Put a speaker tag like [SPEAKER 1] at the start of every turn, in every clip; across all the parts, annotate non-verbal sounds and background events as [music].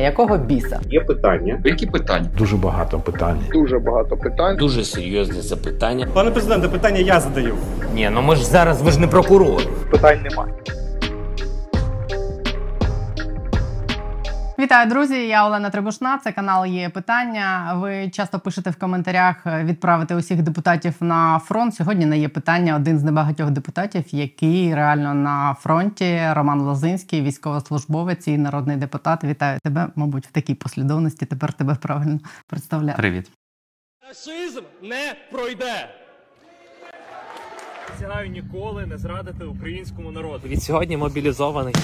[SPEAKER 1] Якого біса?
[SPEAKER 2] Є питання.
[SPEAKER 3] Які питання?
[SPEAKER 4] Дуже багато питань.
[SPEAKER 5] Дуже багато питань.
[SPEAKER 6] Дуже серйозне запитання.
[SPEAKER 7] Пане президенте, питання я задаю.
[SPEAKER 6] Ні, ну ми ж зараз ви ж не прокурор.
[SPEAKER 5] Питань немає.
[SPEAKER 1] Вітаю, друзі! Я Олена Требушна. Це канал є питання. Ви часто пишете в коментарях відправити усіх депутатів на фронт. Сьогодні не є питання. Один з небагатьох депутатів, який реально на фронті. Роман Лозинський, військовослужбовець і народний депутат. Вітаю тебе, мабуть, в такій послідовності. Тепер тебе правильно представляю.
[SPEAKER 8] Привіт.
[SPEAKER 7] Расизм не пройде. Сягаю ніколи не зрадити українському народу.
[SPEAKER 8] Від сьогодні мобілізований.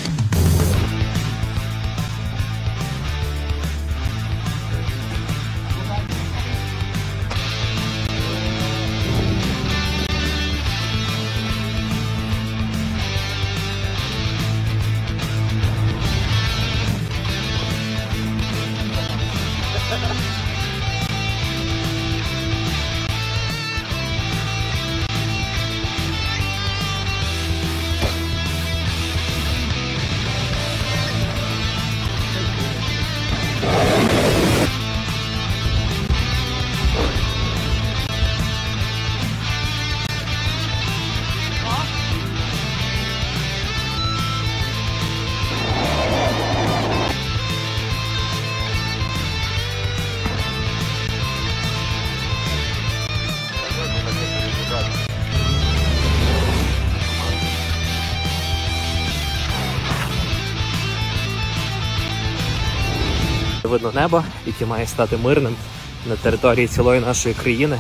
[SPEAKER 8] Небо, яке має стати мирним на території цілої нашої країни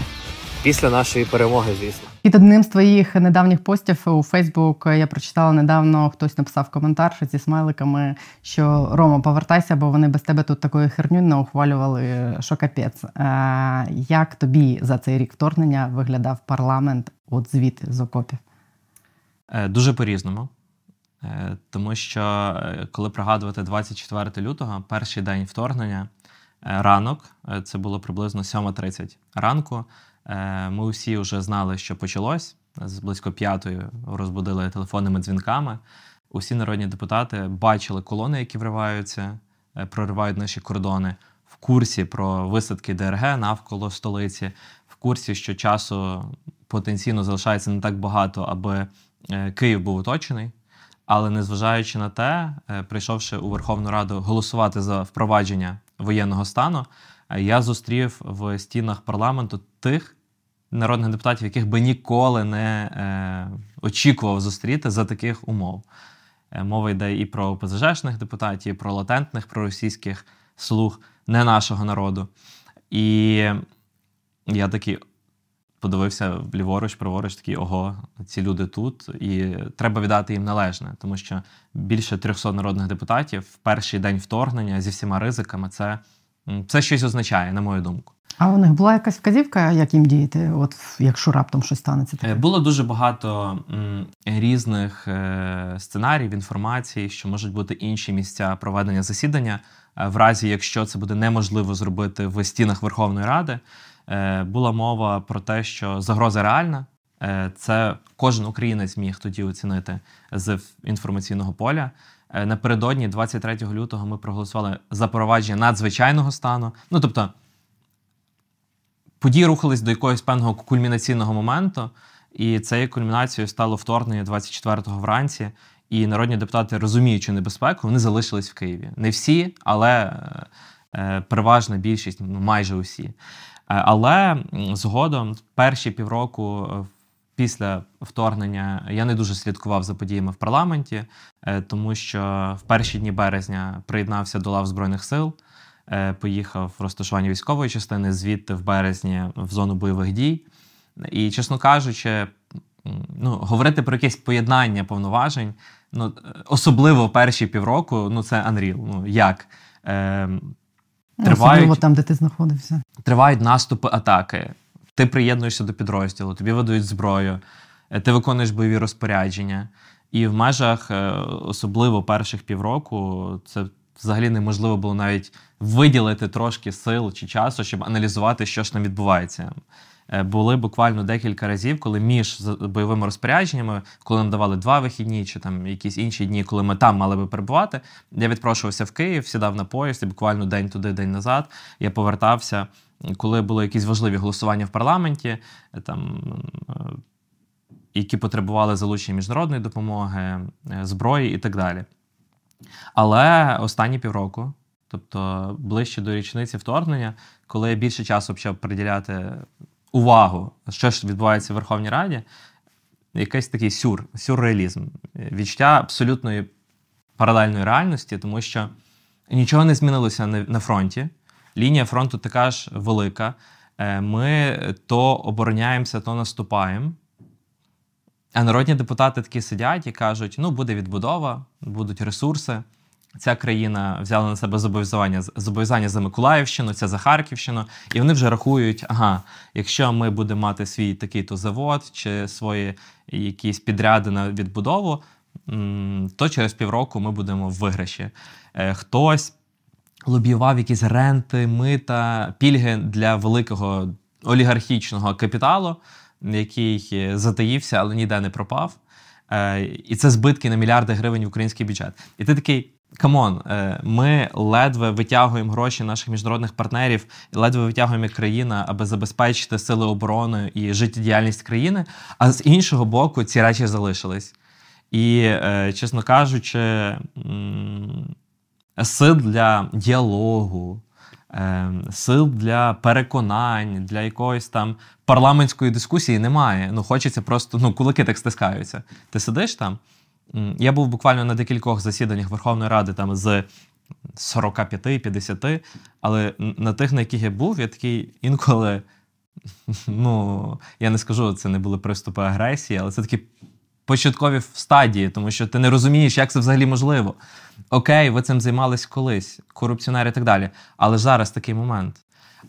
[SPEAKER 8] після нашої перемоги, звісно.
[SPEAKER 1] Під одним з твоїх недавніх постів у Фейсбук я прочитала недавно. Хтось написав коментар зі смайликами, що Рома, повертайся, бо вони без тебе тут такої херню не ухвалювали, що капець. Е, як тобі за цей рік вторгнення виглядав парламент? От звіт з окопів?
[SPEAKER 8] Е, дуже по-різному. Е, тому що коли пригадувати 24 лютого, перший день вторгнення, ранок, це було приблизно 7.30 ранку. Ми всі вже знали, що почалось. З близько п'ятої розбудили телефонними дзвінками. Усі народні депутати бачили колони, які вриваються, проривають наші кордони. В курсі про висадки ДРГ навколо столиці, в курсі, що часу потенційно залишається не так багато, аби Київ був оточений. Але незважаючи на те, прийшовши у Верховну Раду голосувати за впровадження воєнного стану, я зустрів в стінах парламенту тих народних депутатів, яких би ніколи не е, очікував зустріти за таких умов. Е, мова йде і про ОПЗЖшних депутатів, і про латентних проросійських слуг не нашого народу. І я такий подивився ліворуч, праворуч, такий ого, ці люди тут, і треба віддати їм належне, тому що більше 300 народних депутатів в перший день вторгнення зі всіма ризиками це, це щось означає, на мою думку.
[SPEAKER 1] А у них була якась вказівка, як їм діяти, от якщо раптом щось станеться? Таке?
[SPEAKER 8] Було дуже багато м, різних е, сценаріїв, інформації, що можуть бути інші місця проведення засідання, е, в разі якщо це буде неможливо зробити в стінах Верховної Ради. Е, була мова про те, що загроза реальна. Е, це кожен українець міг тоді оцінити з інформаційного поля. Е, напередодні, 23 лютого, ми проголосували за провадження надзвичайного стану. Ну тобто події рухались до якогось певного кульмінаційного моменту, і цією кульмінацією стало вторгнення 24-го вранці. І народні депутати, розуміючи небезпеку, вони залишились в Києві. Не всі, але переважна більшість, ну майже усі. Е, але згодом, перші півроку після вторгнення, я не дуже слідкував за подіями в парламенті, е, тому що в перші дні березня приєднався до лав Збройних сил. Е, поїхав в розташування військової частини, звідти в березні в зону бойових дій. І, чесно кажучи, ну, говорити про якесь поєднання повноважень, ну, особливо перші півроку, ну це Unreal. Ну, як? Е,
[SPEAKER 1] тривають, Особливо там, де ти знаходився.
[SPEAKER 8] Тривають наступи атаки. Ти приєднуєшся до підрозділу, тобі видають зброю, е, ти виконуєш бойові розпорядження. І в межах, особливо перших півроку, це взагалі неможливо було навіть виділити трошки сил чи часу, щоб аналізувати, що ж там відбувається. Е, Були буквально декілька разів, коли між бойовими розпорядженнями, коли нам давали два вихідні чи там якісь інші дні, коли ми там мали би перебувати, я відпрошувався в Київ, сідав на поїзд і буквально день туди, день назад. Я повертався, коли були якісь важливі голосування в парламенті, е, там е, які потребували залучення міжнародної допомоги, зброї і так далі. Але останні півроку, тобто ближче до річниці вторгнення, коли я більше часу почав приділяти увагу, що ж відбувається в Верховній Раді, якийсь такий сюр, сюрреалізм, відчуття абсолютної паралельної реальності, тому що нічого не змінилося на фронті. Лінія фронту така ж велика. Е, Ми то обороняємося, то наступаємо. А народні депутати такі сидять і кажуть: ну, буде відбудова, будуть ресурси. Ця країна взяла на себе зобов'язання, зобов'язання за Миколаївщину, ця за Харківщину, і вони вже рахують: ага, якщо ми будемо мати свій такий-то завод чи свої якісь підряди на відбудову, то через півроку ми будемо в виграші. Е, Хтось лобіював якісь ренти, мита, пільги для великого олігархічного капіталу, який затаївся, але ніде не пропав. Е, І це збитки на мільярди гривень в український бюджет. І ти такий. Come on, е, ми ледве витягуємо гроші наших міжнародних партнерів, ледве витягуємо як країна, аби забезпечити сили оборони і життєдіяльність країни. А з іншого боку, ці речі залишились. І, е, чесно кажучи, сил для діалогу, е, сил для переконань, для якоїсь там парламентської дискусії немає. Ну, хочеться просто, ну, кулаки так стискаються. Ти сидиш там. Я був буквально на декількох засіданнях Верховної Ради там з 45-50, але на тих, на яких я був, я такий інколи. [laughs] Ну, я не скажу, це не були приступи агресії, але це такі початкові стадії, тому що ти не розумієш, як це взагалі можливо. Окей, ви цим займались колись, корупціонери і так далі. Але зараз такий момент.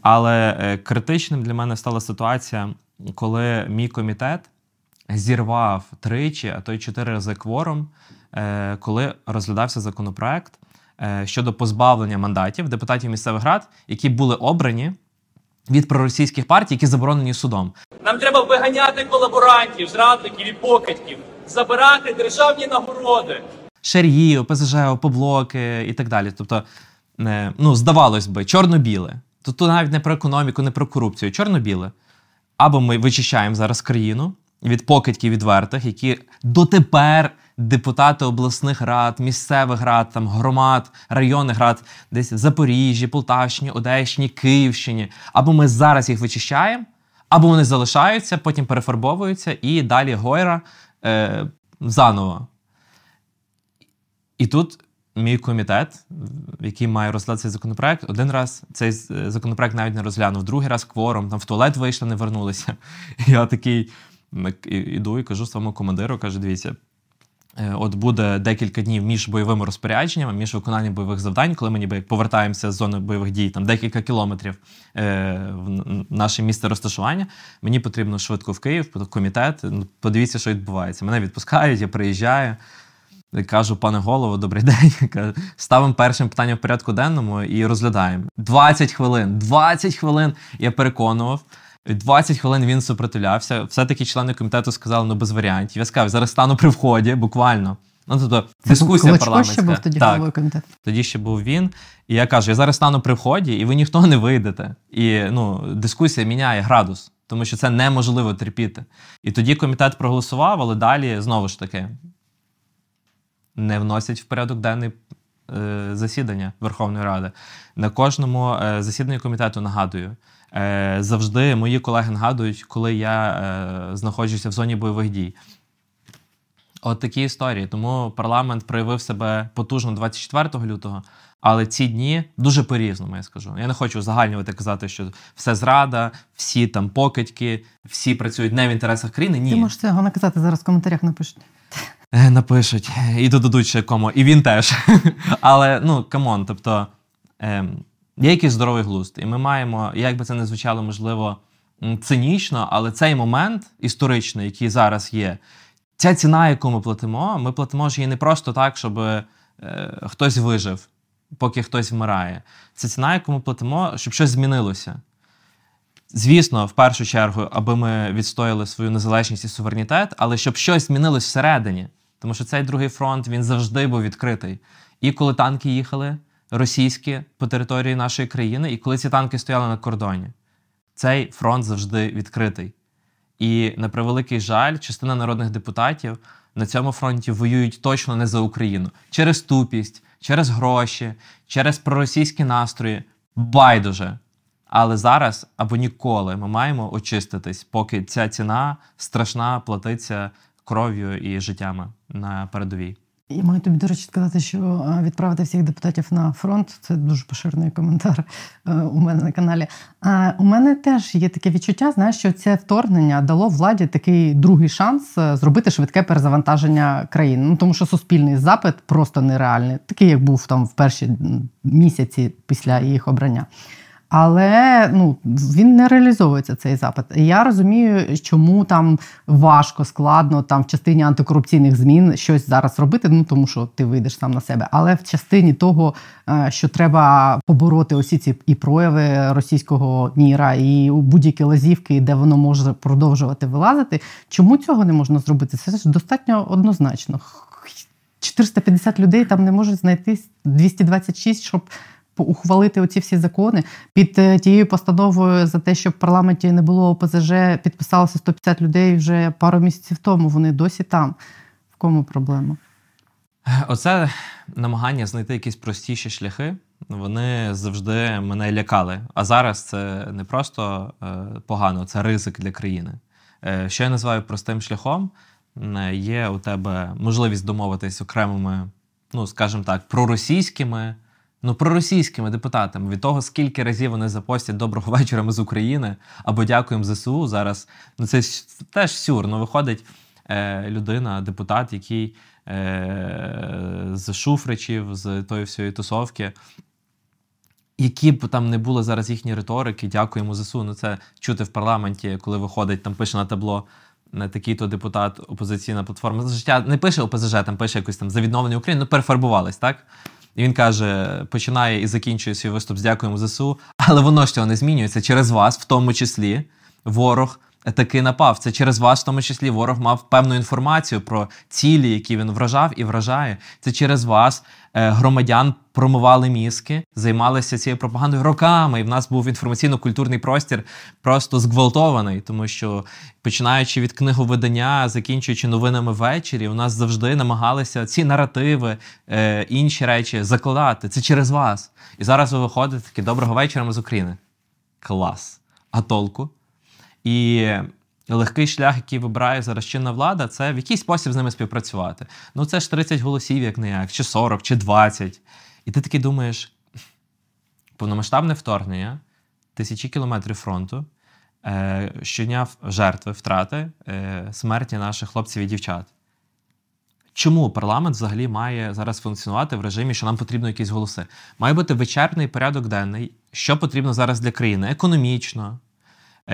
[SPEAKER 8] Але е, критичним для мене стала ситуація, коли мій комітет зірвав тричі, а то й чотири рази кворум, е, коли розглядався законопроект е, щодо позбавлення мандатів депутатів місцевих рад, які були обрані від проросійських партій, які заборонені судом.
[SPEAKER 2] Нам треба виганяти колаборантів, зрадників і покидьків, забирати державні нагороди.
[SPEAKER 8] Шарії, ОПЗЖ, ОПОБЛОКи і так далі. Тобто, е, ну, здавалось би, чорно-біле. Тут навіть не про економіку, не про корупцію. Чорно-біле. Або ми вичищаємо зараз країну від покидьків відвертих, які дотепер депутати обласних рад, місцевих рад, там, громад, районних рад, десь в Запоріжжі, Полтавщині, Одещині, Київщині. Або ми зараз їх вичищаємо, або вони залишаються, потім перефарбовуються, і далі гойра е, заново. І тут мій комітет, який має розглядати цей законопроект, один раз цей законопроект навіть не розглянув, другий раз кворум, там в туалет вийшли, не вернулися. [laughs] Я такий іду і кажу своєму командиру, кажу, дивіться. е, От буде декілька днів між бойовими розпорядженнями, між виконанням бойових завдань, коли ми ніби повертаємося з зони бойових дій, там декілька кілометрів е, в наше місце розташування. Мені потрібно швидко в Київ, комітет. Ну, Подивіться, що відбувається. Мене відпускають, я приїжджаю. Кажу, пане голово, добрий [laughs] день. Ставимо першим питанням в порядку денному і розглядаємо. 20 хвилин. 20 хвилин я переконував. 20 хвилин він супротивлявся. Все-таки члени комітету сказали, ну без варіантів. Я сказав, зараз стану при вході, буквально. Ну, тобто, дискусія
[SPEAKER 1] Кличко
[SPEAKER 8] парламентська.
[SPEAKER 1] ще був тоді
[SPEAKER 8] так,
[SPEAKER 1] головою комітету.
[SPEAKER 8] тоді ще був він. І я кажу: я зараз стану при вході, і ви ніхто не вийдете. І ну, дискусія міняє градус, тому що це неможливо терпіти. І тоді комітет проголосував, але далі знову ж таки не вносять в порядок денний е, засідання Верховної Ради. На кожному е, засіданні комітету нагадую. Е, завжди мої колеги нагадують, коли я е, знаходжуся в зоні бойових дій. От такі історії. Тому парламент проявив себе потужно 24 лютого, але ці дні дуже по-різному, я скажу. Я не хочу узагальнювати казати, що все зрада, всі там покидьки, всі працюють не в інтересах країни. Ні.
[SPEAKER 1] Ти можеш цього наказати зараз в коментарях напишуть.
[SPEAKER 8] Е, Напишуть і додадуть ще кому, і він теж. [laughs] Але ну come on, тобто ем, якийсь здоровий глузд, і ми маємо, як би це не звучало, можливо, цинічно, але цей момент історичний, який зараз є, ця ціна, яку ми платимо, ми платимо ж її не просто так, щоб е, хтось вижив, поки хтось вмирає. Це ціна, яку ми платимо, щоб щось змінилося. Звісно, в першу чергу, аби ми відстояли свою незалежність і суверенітет, але щоб щось змінилось всередині. Тому що цей другий фронт він завжди був відкритий. І коли танки їхали російські по території нашої країни, і коли ці танки стояли на кордоні, цей фронт завжди відкритий. І на превеликий жаль, частина народних депутатів на цьому фронті воюють точно не за Україну через тупість, через гроші, через проросійські настрої. Байдуже. Але зараз або ніколи ми маємо очиститись, поки ця ціна страшна платиться кров'ю і життями на передовій.
[SPEAKER 1] Я маю тобі, до речі, сказати, що е, відправити всіх депутатів на фронт це дуже поширений коментар е, у мене на каналі. А у мене теж є таке відчуття, знаєш, що це вторгнення дало владі такий другий шанс е, зробити швидке перезавантаження країни. Ну тому що суспільний запит просто нереальний, такий як був там в перші місяці після їх обрання. Але ну він не реалізовується цей запит. І Я розумію, чому там важко, складно там в частині антикорупційних змін щось зараз робити. Ну тому що ти вийдеш сам на себе. Але в частині того, е, що треба побороти усі ці і прояви російського міра, і будь-які лазівки, де воно може продовжувати вилазити. Чому цього не можна зробити? Це ж достатньо однозначно. 450 людей там не можуть знайти 226, щоб ухвалити оці всі закони. Під е, тією постановою за те, щоб в парламенті не було ОПЗЖ, підписалося 150 людей вже пару місяців тому. Вони досі там. В кому проблема?
[SPEAKER 8] Оце намагання знайти якісь простіші шляхи. Вони завжди мене лякали. А зараз це не просто е, погано, це ризик для країни. Е, що я називаю простим шляхом, є у тебе можливість домовитись окремими, ну скажімо так, проросійськими. Ну, проросійськими депутатами від того, скільки разів вони запостять доброго вечора ми з України або дякуємо ЗСУ зараз. Ну це теж сюр. Ну, виходить е, людина, депутат, який е, з Шуфричів, з тої всієї тусовки. Які б там не були зараз їхні риторики, дякуємо ЗСУ. Ну це чути в парламенті, коли виходить, там пише на табло не такий-то депутат, опозиційна платформа за життя. Не пише ОПЗЖ, там пише якось там за відновлення України, ну перефарбувались, так? І він каже: починає і закінчує свій виступ з дякуємо ЗСУ, але воно ж цього не змінюється через вас, в тому числі ворог таки напав. Це через вас, в тому числі, ворог мав певну інформацію про цілі, які він вражав і вражає. Це через вас е, громадян промивали мізки, займалися цією пропагандою роками. І в нас був інформаційно-культурний простір просто зґвалтований, тому що починаючи від книговидання, закінчуючи новинами ввечері, у нас завжди намагалися ці наративи, е, інші речі закладати. Це через вас. І зараз ви виходите такі доброго вечора з України. Клас. А толку? І легкий шлях, який вибирає зараз чинна влада, це в якийсь спосіб з ними співпрацювати. Ну це ж 30 голосів, як не як, чи 40, чи 20. І ти такий думаєш: повномасштабне вторгнення, тисячі кілометрів фронту, е, щодня жертви, втрати, е, смерті наших хлопців і дівчат. Чому парламент взагалі має зараз функціонувати в режимі, що нам потрібно якісь голоси? Має бути вичерпний порядок денний, що потрібно зараз для країни економічно,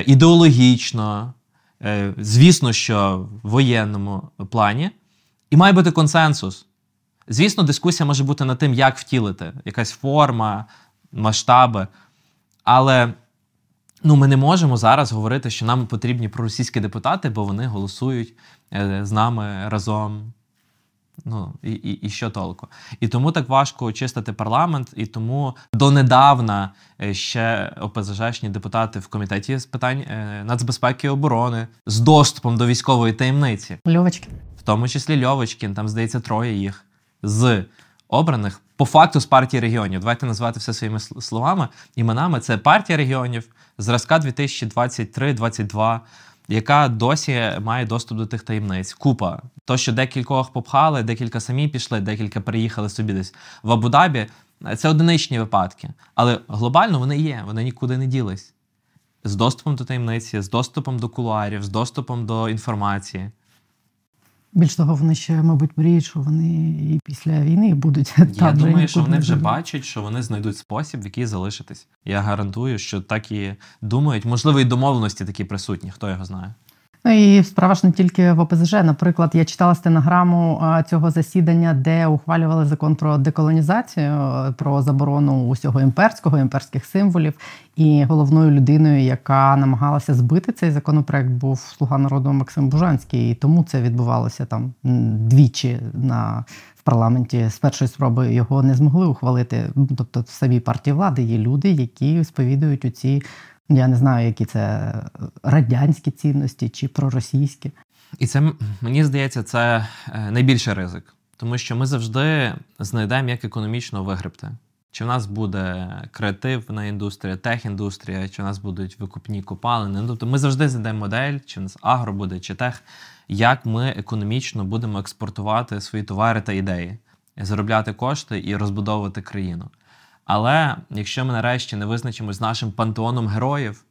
[SPEAKER 8] ідеологічно, е, звісно, що в воєнному плані, і має бути консенсус. Звісно, дискусія може бути над тим, як втілити, якась форма, масштаби. Але ну, ми не можемо зараз говорити, що нам потрібні проросійські депутати, бо вони голосують е, з нами разом. Ну і і, і що толку? І тому так важко очистити парламент, і тому донедавна е, ще ОПЗЖшні депутати в комітеті з питань е, нацбезпеки і оборони з доступом до військової таємниці,
[SPEAKER 1] Льовочкін.
[SPEAKER 8] в тому числі Льовочкін, там здається троє їх з обраних по факту з партії регіонів. Давайте назвати все своїми словами. Іменами це партія регіонів зразка 2023-2022 яка досі має доступ до тих таємниць. Купа. То, що декількох попхали, декілька самі пішли, декілька приїхали собі десь в Абу-Дабі, це одиничні випадки. Але глобально вони є, вони нікуди не ділись. З доступом до таємниці, з доступом до кулуарів, з доступом до інформації.
[SPEAKER 1] Більш того, вони ще, мабуть, мріють, що вони і після війни будуть.
[SPEAKER 8] Я [laughs]
[SPEAKER 1] там
[SPEAKER 8] думаю, що вони вже бачать, що вони знайдуть спосіб, в який залишитись. Я гарантую, що так і думають. Можливо, і домовленості такі присутні, хто його знає.
[SPEAKER 1] Ну і справа ж не тільки в ОПЗЖ. Наприклад, я читала стенограму цього засідання, де ухвалювали закон про деколонізацію, про заборону усього імперського, імперських символів. І головною людиною, яка намагалася збити цей законопроект, був слуга народу Максим Бужанський. І тому це відбувалося там двічі на в парламенті. З першої спроби його не змогли ухвалити. Тобто, в самій партії влади є люди, які сповідують у ці. Я не знаю, які це радянські цінності чи проросійські.
[SPEAKER 8] І це мені здається, це е, найбільший ризик, тому що ми завжди знайдемо, як економічно вигребти. Чи в нас буде креативна індустрія, техіндустрія, чи в нас будуть викупні копалини. Ну, Тобто ми завжди знайдемо модель, чи в нас агро буде, чи тех, як ми економічно будемо експортувати свої товари та ідеї, заробляти кошти і розбудовувати країну. Але якщо ми нарешті не визначимось з нашим пантеоном героїв,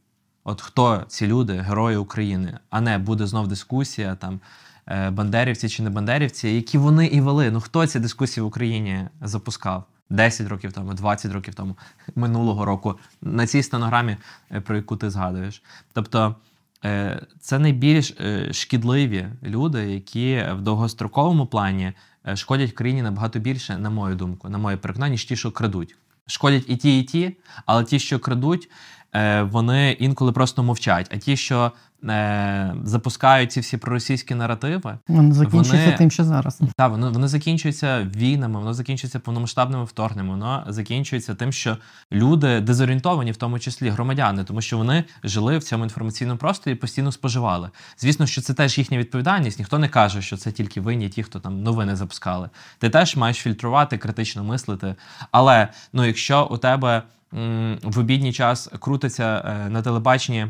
[SPEAKER 8] от хто ці люди, герої України, а не буде знов дискусія там. е, Бандерівці чи не бандерівці, які вони і вели. Ну хто ці дискусії в Україні запускав 10 років тому, 20 років тому, минулого року на цій стенограмі, е, про яку ти згадуєш. Тобто е, це найбільш шкідливі люди, які в довгостроковому плані шкодять країні набагато більше, на мою думку, на моє переконання, ніж ті, що крадуть. Шкодять і ті, і ті, але ті, що крадуть, е, вони інколи просто мовчать. А ті, що е, запускають ці всі проросійські наративи,
[SPEAKER 1] Воно закінчується
[SPEAKER 8] Вони-
[SPEAKER 1] тим, що зараз.
[SPEAKER 8] так, воно, воно закінчується війнами, воно закінчується повномасштабними вторгненнями, воно закінчується тим, що люди дезорієнтовані, в тому числі громадяни, тому що вони жили в цьому інформаційному просторі і постійно споживали. Звісно, що це теж їхня відповідальність. Ніхто не каже, що це тільки винні ті, хто там новини запускали. Ти теж маєш фільтрувати, критично мислити. Але ну, якщо у тебе м, в обідній час крутиться е, на телебаченні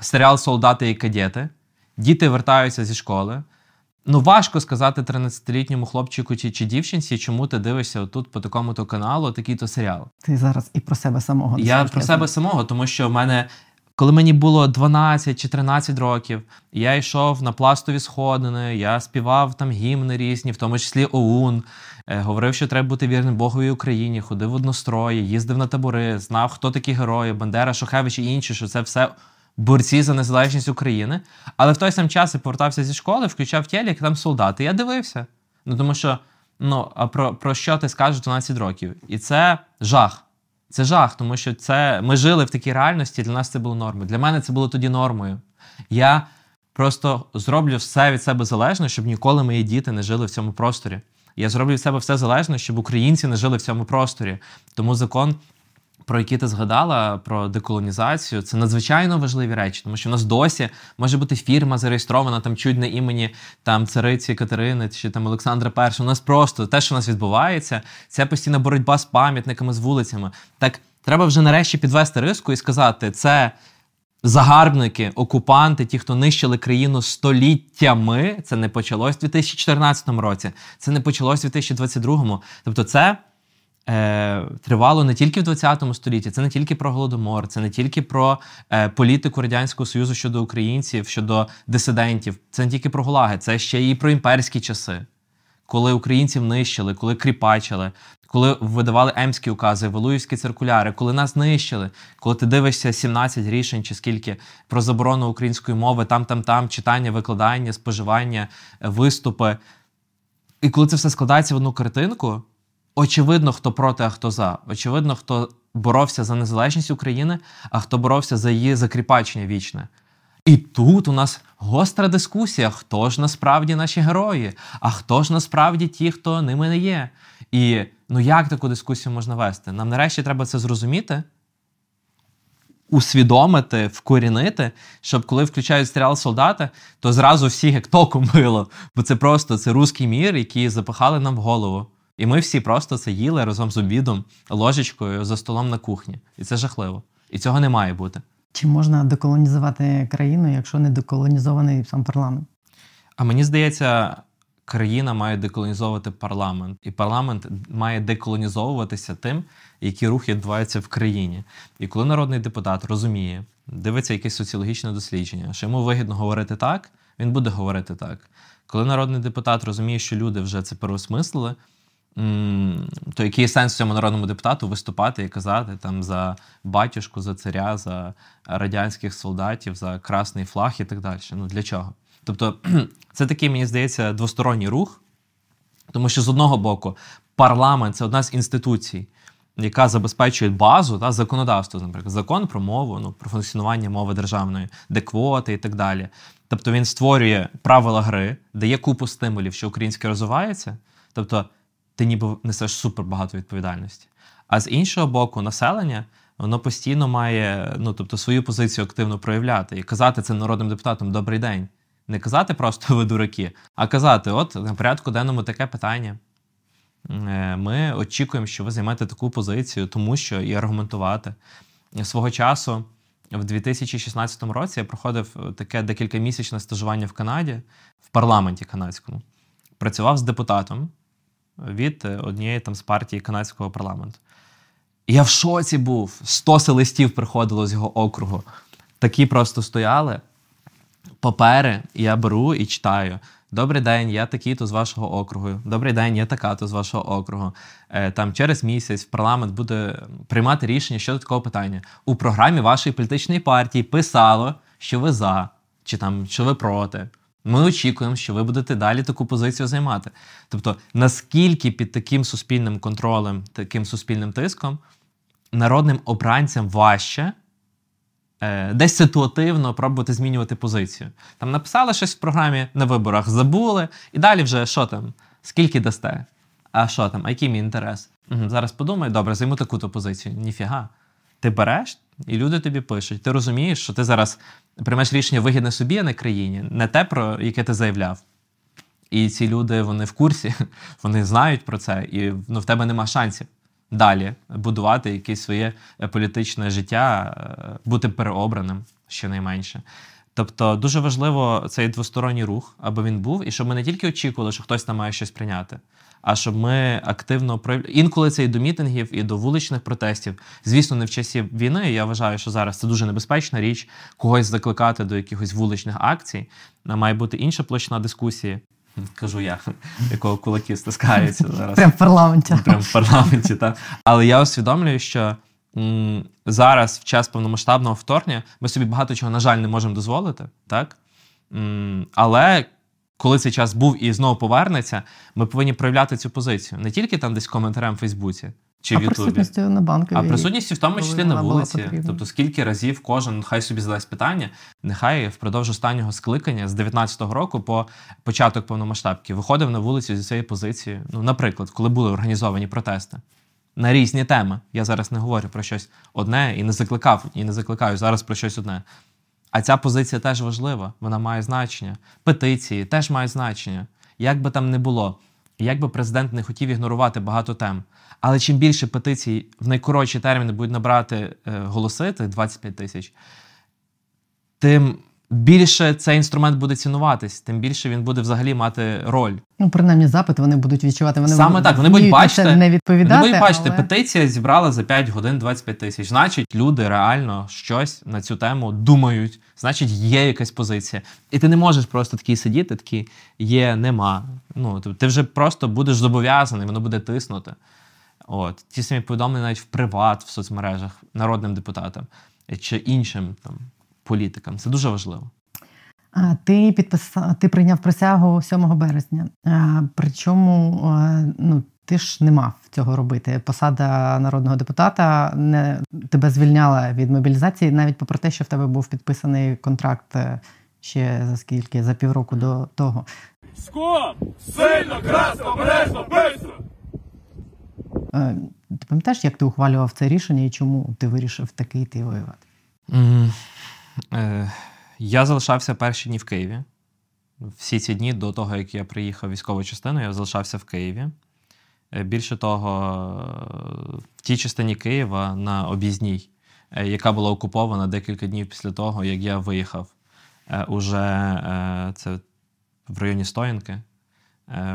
[SPEAKER 8] серіал Солдати і кадети, діти вертаються зі школи. Ну, важко сказати 13-літньому хлопчику чи, чи дівчинці, чому ти дивишся отут по такому-то каналу такий-то серіал.
[SPEAKER 1] Ти зараз і про себе самого не
[SPEAKER 8] Я про себе самого, тому що в мене, коли мені було 12 чи 13 років, я йшов на пластові сходини, я співав там гімни різні, в тому числі ОУН, е, говорив, що треба бути вірним Богові Україні, ходив в однострої, їздив на табори, знав, хто такі герої, Бандера, Шухевич і інші, що це все. Борці за незалежність України, але в той самий час я повертався зі школи, включав телек, там солдати. Я дивився. Ну тому що ну а про, про що ти скажеш 12 років? І це жах. Це жах, тому що це ми жили в такій реальності. Для нас це було нормою. Для мене це було тоді нормою. Я просто зроблю все від себе залежно, щоб ніколи мої діти не жили в цьому просторі. Я зроблю від себе все залежно, щоб українці не жили в цьому просторі. Тому закон. Про які ти згадала про деколонізацію, це надзвичайно важливі речі, тому що в нас досі може бути фірма зареєстрована там чуть не імені там цариці Катерини чи там Олександра І. У нас просто те, що у нас відбувається, це постійна боротьба з пам'ятниками, з вулицями. Так треба вже нарешті підвести риску і сказати, це загарбники, окупанти, ті, хто нищили країну століттями. Це не почалось у 2014 році, це не почалось у 2022. Тобто, це тривало не тільки в 20 столітті, це не тільки про голодомор, це не тільки про е, політику радянського союзу щодо українців, щодо дисидентів, це не тільки про гулаги, це ще і про імперські часи. Коли українців нищили, коли кріпачили, коли видавали емські укази, валуївські циркуляри, коли нас нищили, коли ти дивишся 17 рішень чи скільки про заборону української мови, там, там, там, читання, викладання, споживання, е, виступи. І коли це все складається в одну картинку, очевидно, хто проти, а хто за. Очевидно, хто боровся за незалежність України, а хто боровся за її закріпачення вічне. І тут у нас гостра дискусія, хто ж насправді наші герої, а хто ж насправді ті, хто ними не є. І ну як таку дискусію можна вести? Нам нарешті треба це зрозуміти, усвідомити, вкорінити, щоб коли включають серіал солдати, то зразу всіх як током било. [laughs] Бо це просто це руський мір, який запихали нам в голову. І ми всі просто це їли разом з обідом, ложечкою за столом на кухні. І це жахливо. І цього не має бути.
[SPEAKER 1] Чи можна деколонізувати країну, якщо не деколонізований сам парламент?
[SPEAKER 8] А мені здається, країна має деколонізовувати парламент, і парламент має деколонізовуватися тим, які рухи відбуваються в країні. І коли народний депутат розуміє, дивиться якесь соціологічне дослідження, що йому вигідно говорити так, він буде говорити так. Коли народний депутат розуміє, що люди вже це переосмислили, то який сенс цьому народному депутату виступати і казати там за батюшку, за царя, за радянських солдатів, за красний флаг і так далі? Ну для чого? Тобто, [clears throat] це такий, мені здається, двосторонній рух, тому що з одного боку, парламент це одна з інституцій, яка забезпечує базу та законодавство, наприклад, закон про мову, ну про функціонування мови державної, де квоти і так далі. Тобто він створює правила гри, дає купу стимулів, що українське розвивається. Тобто, ти ніби несеш супер багато відповідальності. А з іншого боку, населення воно постійно має ну, тобто, свою позицію активно проявляти і казати це народним депутатам Добрий день. Не казати просто ви дураки, а казати: от на порядку денному таке питання. Е, Ми очікуємо, що ви займете таку позицію, тому що і аргументувати. Свого часу, в 2016 році, я проходив таке декількамісячне стажування в Канаді, в парламенті канадському. Працював з депутатом від е, однієї там з партії канадського парламенту. І я в шоці був. 100 листів приходило з його округу. Такі просто стояли папери, я беру і читаю. Добрий день, я такий-то з вашого округу. Добрий день, я така-то з вашого округу. Е, Там через місяць парламент буде приймати рішення щодо такого питання. У програмі вашої політичної партії писало, що ви за, чи там що ви проти. Ми очікуємо, що ви будете далі таку позицію займати. Тобто, наскільки під таким суспільним контролем, таким суспільним тиском, народним обранцям важче е, десь ситуативно пробувати змінювати позицію. Там написали щось в програмі на виборах, забули, і далі вже що там, скільки дасте? А що там, а який мій інтерес? Угу, зараз подумай, добре, займу таку-то позицію. Ніфіга. Ти береш, і люди тобі пишуть. Ти розумієш, що ти зараз приймеш рішення вигідне собі, а не країні, не те, про яке ти заявляв. І ці люди вони в курсі, [laughs] вони знають про це, і ну, в тебе нема шансів далі будувати якесь своє е, політичне життя, е, бути переобраним щонайменше. Тобто дуже важливо цей двосторонній рух, аби він був, і щоб ми не тільки очікували, що хтось там має щось прийняти, а щоб ми активно проявляли. Інколи це і до мітингів, і до вуличних протестів. Звісно, не в часі війни. Я вважаю, що зараз це дуже небезпечна річ, когось закликати до якихось вуличних акцій. Має бути інша площина дискусії. Кажу я, [laughs] якого кулаки стискаються зараз.
[SPEAKER 1] Прям в парламенті.
[SPEAKER 8] Прям в парламенті, так. Але я усвідомлюю, що м, зараз, в час повномасштабного вторгнення, ми собі багато чого, на жаль, не можемо дозволити, так? М, але коли цей час був і знову повернеться, ми повинні проявляти цю позицію. Не тільки там десь коментарем в Фейсбуці чи
[SPEAKER 1] а
[SPEAKER 8] в Ютубі.
[SPEAKER 1] присутністю на банковій.
[SPEAKER 8] А присутністю в тому числі на вулиці. Тобто, скільки разів кожен хай собі задасть питання, нехай впродовж останнього скликання з 19-го року по початок повномасштабки виходив на вулицю зі цією позицією. Ну, наприклад, коли були організовані протести на різні теми. Я зараз не говорю про щось одне і не закликав, і не закликаю зараз про щось одне. А ця позиція теж важлива, вона має значення. Петиції теж мають значення. Як би там не було, як би президент не хотів ігнорувати багато тем. Але чим більше петицій в найкоротші терміни будуть набрати е, голоси, тих 25 тисяч, тим більше цей інструмент буде цінуватись, тим більше він буде взагалі мати роль.
[SPEAKER 1] Ну, принаймні, запит вони будуть відчувати. Вони
[SPEAKER 8] Саме так, вони будуть бачити,
[SPEAKER 1] не відповідати.
[SPEAKER 8] Вони будуть бачити,
[SPEAKER 1] але...
[SPEAKER 8] петиція зібрала за 5 годин 25 тисяч. Значить, люди реально щось на цю тему думають. Значить, є якась позиція. І ти не можеш просто такий сидіти, такий є, нема. Ну, ти вже просто будеш зобов'язаний, воно буде тиснути. От. Ті самі повідомлення навіть в приват, в соцмережах, народним депутатам чи іншим там, політикам. Це дуже важливо.
[SPEAKER 1] Ти підписав, ти прийняв присягу 7 березня. Причому ну, ти ж не мав цього робити. Посада народного депутата не тебе звільняла від мобілізації, навіть попри те, що в тебе був підписаний контракт е, ще за скільки, за півроку до того.
[SPEAKER 7] Скоп! Сильно, красно, обережно, бистро!
[SPEAKER 1] Е, Ти пам'ятаєш, як ти ухвалював це рішення і чому ти вирішив такий йти воювати?
[SPEAKER 8] Е, Я залишався перші дні в Києві. Всі ці дні до того, як я приїхав в військову частину, я залишався в Києві. Е, Більше того, е, в тій частині Києва на об'їзній, е, яка була окупована декілька днів після того, як я виїхав. Е, Уже е, це в районі Стоянки, е,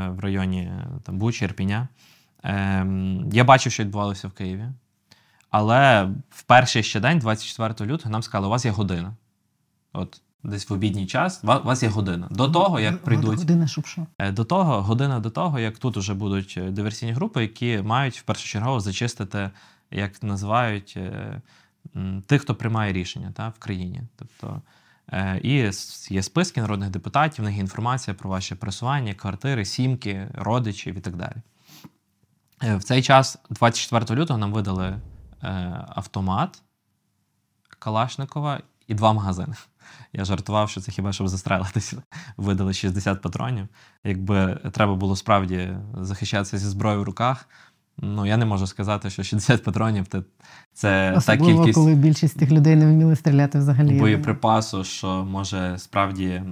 [SPEAKER 8] в районі е, там, Бучі, Ірпіня. Ем, Я бачив, що відбувалося в Києві. Але в перший ще день, 24 лютого, нам сказали, у вас є година. От десь в обідній час, у вас є година. До того, як прийдуть.
[SPEAKER 1] Година, щоб що?
[SPEAKER 8] Е, До того, година до того, як тут вже будуть е, диверсійні групи, які мають в першочергово зачистити, як називають, е, тих, хто приймає рішення та, в країні. Тобто І є списки народних депутатів, в них є інформація про ваше пересування, квартири, сімки, родичів і так далі. В цей час, 24 лютого, нам видали автомат Калашникова і два магазини. Я жартував, що це хіба щоб застрелитися. Видали 60 патронів. Якби треба було справді захищатися зі зброєю в руках, ну я не можу сказати, що 60 патронів це, це та кількість
[SPEAKER 1] коли більшість тих людей не вміли стріляти взагалі.
[SPEAKER 8] боєприпасу, що може справді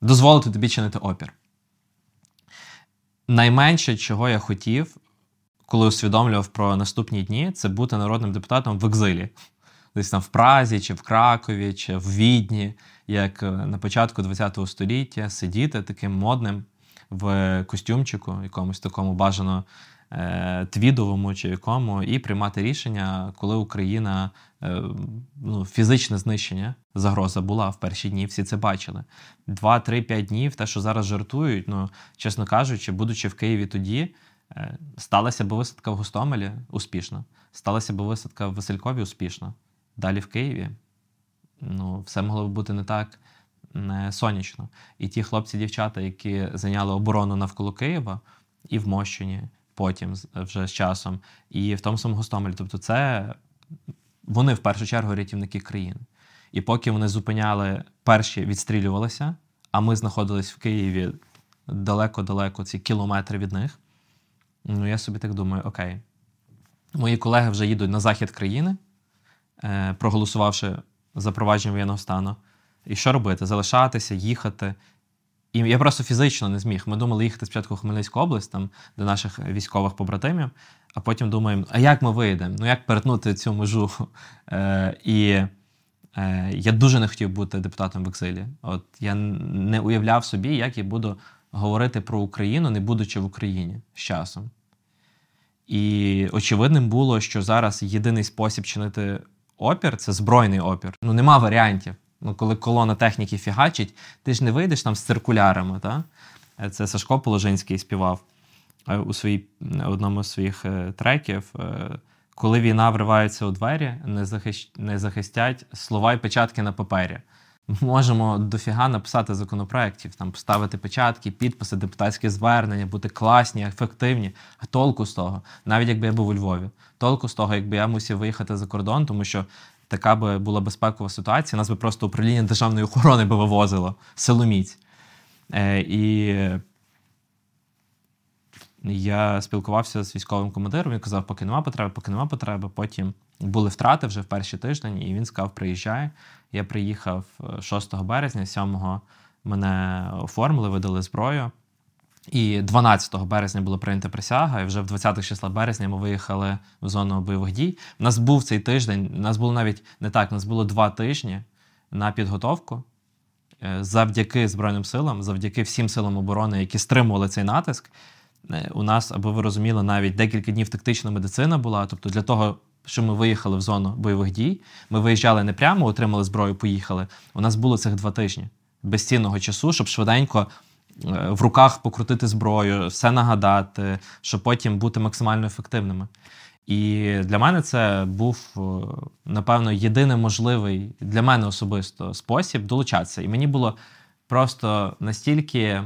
[SPEAKER 8] дозволити тобі чинити опір. Найменше, чого я хотів, коли усвідомлював про наступні дні, це бути народним депутатом в екзилі. Десь там в Празі, чи в Кракові, чи в Відні, як е, на початку ХХ століття, сидіти таким модним в костюмчику, якомусь такому бажано е, твідовому чи якому, і приймати рішення, коли Україна е, ну, фізичне знищення, загроза була в перші дні, всі це бачили. Два, три, п'ять днів, те, що зараз жартують, ну, чесно кажучи, будучи в Києві тоді, сталася би висадка в Гостомелі успішно, сталася би висадка в Василькові успішно. Далі в Києві. Ну, все могло б бути не так не сонячно. І ті хлопці, дівчата, які зайняли оборону навколо Києва, і в Мощині, потім вже з часом, і в тому самому Гостомелі. Тобто, це вони в першу чергу рятівники країни. І поки вони зупиняли, перші відстрілювалися, а ми знаходились в Києві далеко-далеко, ці кілометри від них. Ну, я собі так думаю: окей, мої колеги вже їдуть на захід країни, е, проголосувавши за провадження воєнного стану. І що робити? Залишатися, їхати. І я просто фізично не зміг. Ми думали їхати спочатку в Хмельницьку область, там, до наших військових побратимів, а потім думаємо, а як ми вийдемо? Ну як перетнути цю межу? [laughs] Е, і е, я дуже не хотів бути депутатом в екзилі. От я не уявляв собі, як я буду говорити про Україну, не будучи в Україні з часом. І очевидним було, що зараз єдиний спосіб чинити опір це збройний опір. Ну нема варіантів. Ну, коли колона техніки фігачить, ти ж не вийдеш там з циркулярами. Та? Е, Це Сашко Положинський співав е, у своїй, одному з своїх е, треків. Коли війна вривається у двері, не, захищ... не захистять слова й печатки на папері. Можемо дофіга написати законопроєктів, там поставити печатки, підписи, депутатські звернення, бути класні, ефективні. А толку з того, навіть якби я був у Львові, толку з того, якби я мусив виїхати за кордон, тому що така би була безпекова ситуація, нас би просто управління державної охорони би вивозило силоміць. Е, і я спілкувався з військовим командиром, він казав, поки нема потреби, поки нема потреби. Потім були втрати вже в перший тиждень, і він сказав, приїжджай. Я приїхав е, 6 березня, 7 мене оформили, видали зброю. І 12 березня була прийнята присяга, і вже в 20 числа березня ми виїхали в зону бойових дій. У нас був цей тиждень, у нас було навіть не так, у нас було два тижні на підготовку. Е, Завдяки Збройним силам, завдяки всім силам оборони, які стримували цей натиск. Е, У нас, аби ви розуміли, навіть декілька днів тактична медицина була. Тобто, для того, що ми виїхали в зону бойових дій, ми виїжджали не прямо, отримали зброю, поїхали. У нас було цих два тижні безцінного часу, щоб швиденько е, в руках покрутити зброю, все нагадати, щоб потім бути максимально ефективними. І для мене це був, е, напевно, єдиний можливий для мене особисто спосіб долучатися. І мені було просто настільки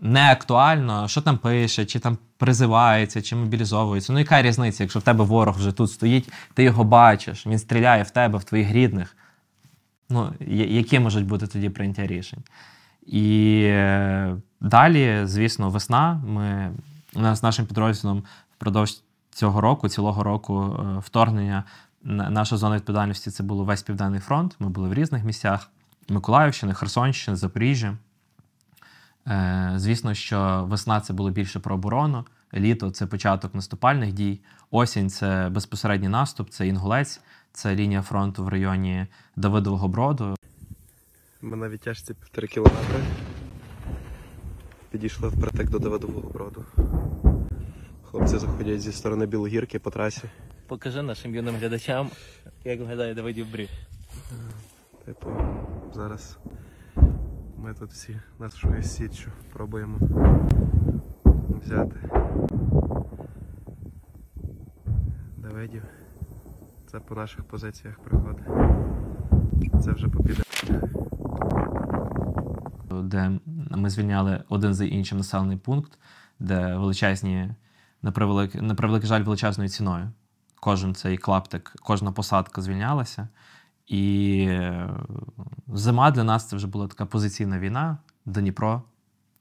[SPEAKER 8] не актуально, що там пише, чи там призивається, чи мобілізовується. Ну, яка різниця, якщо в тебе ворог вже тут стоїть, ти його бачиш, він стріляє в тебе, в твоїх рідних. Ну, які можуть бути тоді прийняття рішень? І е, далі, звісно, весна. Ми у нас з нашим підрозділом впродовж цього року, цілого року е, вторгнення. Наша зона відповідальності це було весь Південний фронт. Ми були в різних місцях: Миколаївщина, Херсонщина, Запоріжжя. Е, Звісно, що весна це було більше про оборону, літо це початок наступальних дій, осінь це безпосередній наступ, це інгулець, це лінія фронту в районі Давидового Броду.
[SPEAKER 3] Ми на відтяжці півтори кілометри. Підійшли впритик до Давидового броду. Хлопці заходять зі сторони Білогірки по трасі.
[SPEAKER 4] Покажи нашим юним глядачам, як виглядає Давидів Брід.
[SPEAKER 3] Типу, зараз ми тут всі нашою січчю пробуємо взяти Давидів. Це по наших позиціях приходить. Це вже попіде.
[SPEAKER 8] де ми звільняли один за іншим населений пункт, де величезні, на превеликий, на превеликий жаль, величезною ціною. Кожен цей клаптик, кожна посадка звільнялася. І е, зима для нас це вже була така позиційна війна. Дніпро,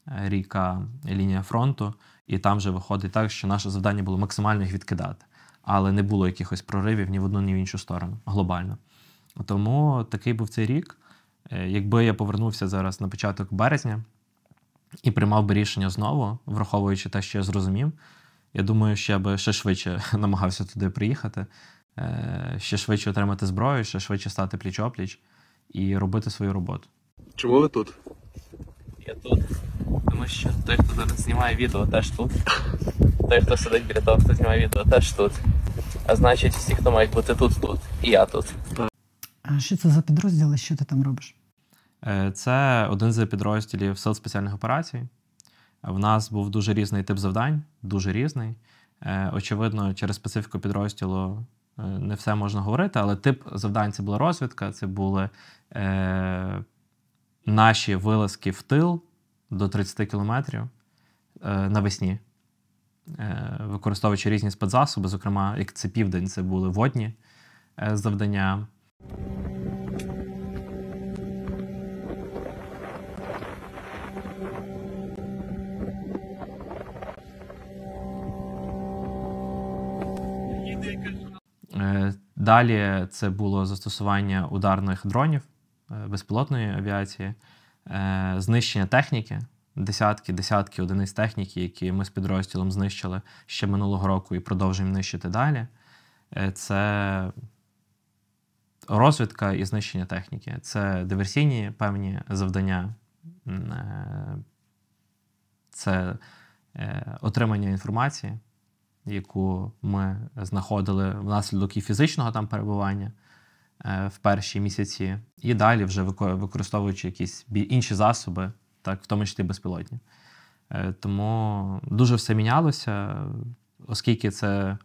[SPEAKER 8] е, ріка, лінія фронту. І там вже виходить так, що наше завдання було максимально їх відкидати. Але не було якихось проривів ні в одну, ні в іншу сторону глобально. Тому такий був цей рік. Е, Якби я повернувся зараз на початок березня і приймав би рішення знову, враховуючи те, що я зрозумів, я думаю, що я би ще швидше [laughs] намагався туди приїхати, ще швидше отримати зброю, ще швидше стати пліч-опліч і робити свою роботу.
[SPEAKER 3] Чому ви тут?
[SPEAKER 4] Я тут. Тому що той, хто зараз знімає відео, теж тут. Той, хто сидить біля того, хто знімає відео, теж тут. А значить, всі, хто мають бути тут, тут. І я тут.
[SPEAKER 1] А що це за підрозділи? Що ти там робиш?
[SPEAKER 8] Е, Це один з підрозділів Сил спеціальних операцій. В нас був дуже різний тип завдань, дуже різний. Е, Очевидно, через специфіку підрозділу е, не все можна говорити, але тип завдань це була розвідка, це були е, наші вилазки в тил до 30 кілометрів е, навесні, е, використовуючи різні спецзасоби, зокрема, як це південь, це були водні е, завдання. Далі це було застосування ударних дронів е, безпілотної авіації, е, знищення техніки, десятки, десятки одиниць техніки, які ми з підрозділом знищили ще минулого року і продовжуємо нищити далі. Е, Це розвідка і знищення техніки. Це диверсійні певні завдання, це отримання інформації яку ми знаходили внаслідок і фізичного там перебування е, в перші місяці, і далі вже використовуючи якісь інші засоби, так, в тому числі безпілотні. Е, Тому дуже все мінялося, оскільки це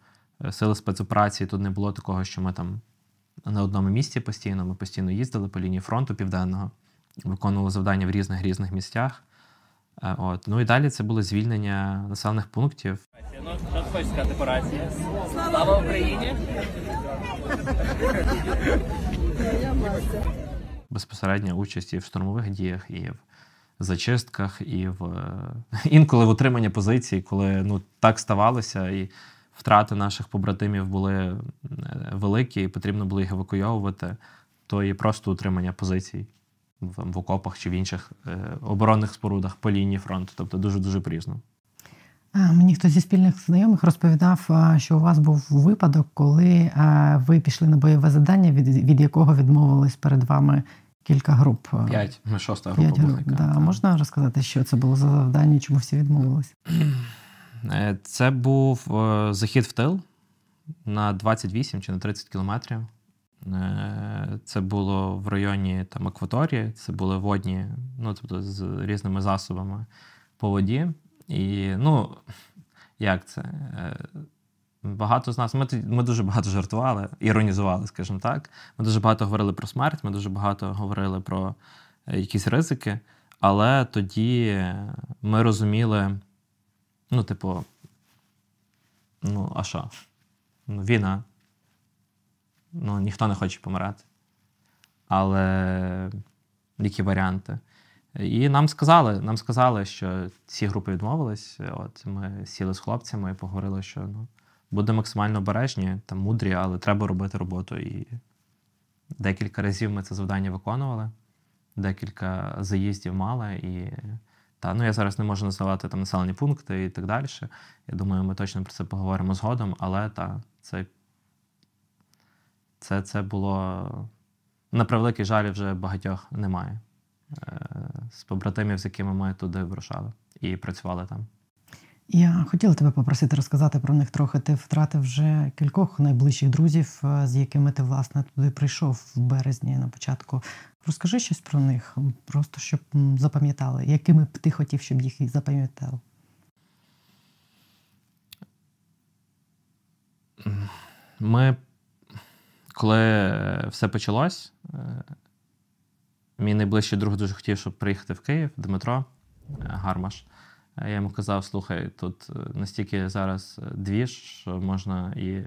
[SPEAKER 8] е, сили спецоперації, тут не було такого, що ми там на одному місці постійно, ми постійно їздили по лінії фронту південного, виконували завдання в різних різних місцях. Е, От. Ну і далі це було звільнення населених пунктів.
[SPEAKER 4] Ну, що хочеш сказати по рації? Слава Україні!
[SPEAKER 8] безпосередня участь і в штурмових діях, і в зачистках, і в е, інколи в утриманні позицій, коли ну так ставалося, і втрати наших побратимів були е, великі, і потрібно було їх евакуйовувати, то і просто утримання позицій в, в окопах чи в інших е, оборонних спорудах по лінії фронту. Тобто дуже дуже по-різному.
[SPEAKER 1] Мені хтось зі спільних знайомих розповідав, що у вас був випадок, коли ви пішли на бойове завдання, від, від якого відмовились перед вами кілька груп.
[SPEAKER 8] П'ять, ми шоста група
[SPEAKER 1] П'ять груп.
[SPEAKER 8] була.
[SPEAKER 1] Да. Можна розказати, що це було за завдання, чому всі відмовились?
[SPEAKER 8] Е, Це був е, захід в тил на 28 чи на 30 кілометрів. Е, Це було в районі там, акваторії, це були водні, ну, тобто з різними засобами по воді. І, ну, як це? Е, Багато з нас, ми, ми дуже багато жартували, іронізували, скажімо так. Ми дуже багато говорили про смерть, ми дуже багато говорили про е, якісь ризики. Але тоді ми розуміли, ну, типу, ну, а що? Ну, війна. Ну, ніхто не хоче помирати. Але які варіанти? І нам сказали, нам сказали, що ці групи відмовились. От ми сіли з хлопцями і поговорили, що ну, буде максимально обережні, там мудрі, але треба робити роботу. І декілька разів ми це завдання виконували, декілька заїздів мали. І та, ну, я зараз не можу називати там населені пункти і так далі. Я думаю, ми точно про це поговоримо згодом, але та, це, це, це було на превеликий жаль, вже багатьох немає. Е, З побратимів, з якими ми туди вирушали і працювали там.
[SPEAKER 1] Я хотіла тебе попросити розказати про них трохи. Ти втратив вже кількох найближчих друзів, е, з якими ти власне туди прийшов в березні на початку. Розкажи щось про них, просто щоб запам'ятали, якими б ти хотів, щоб їх і запам'ятали.
[SPEAKER 8] Ми, коли е, все почалось, е, Мій найближчий друг дуже хотів, щоб приїхати в Київ, Дмитро е, Гармаш. Я йому казав: слухай, тут настільки зараз двіж, що можна і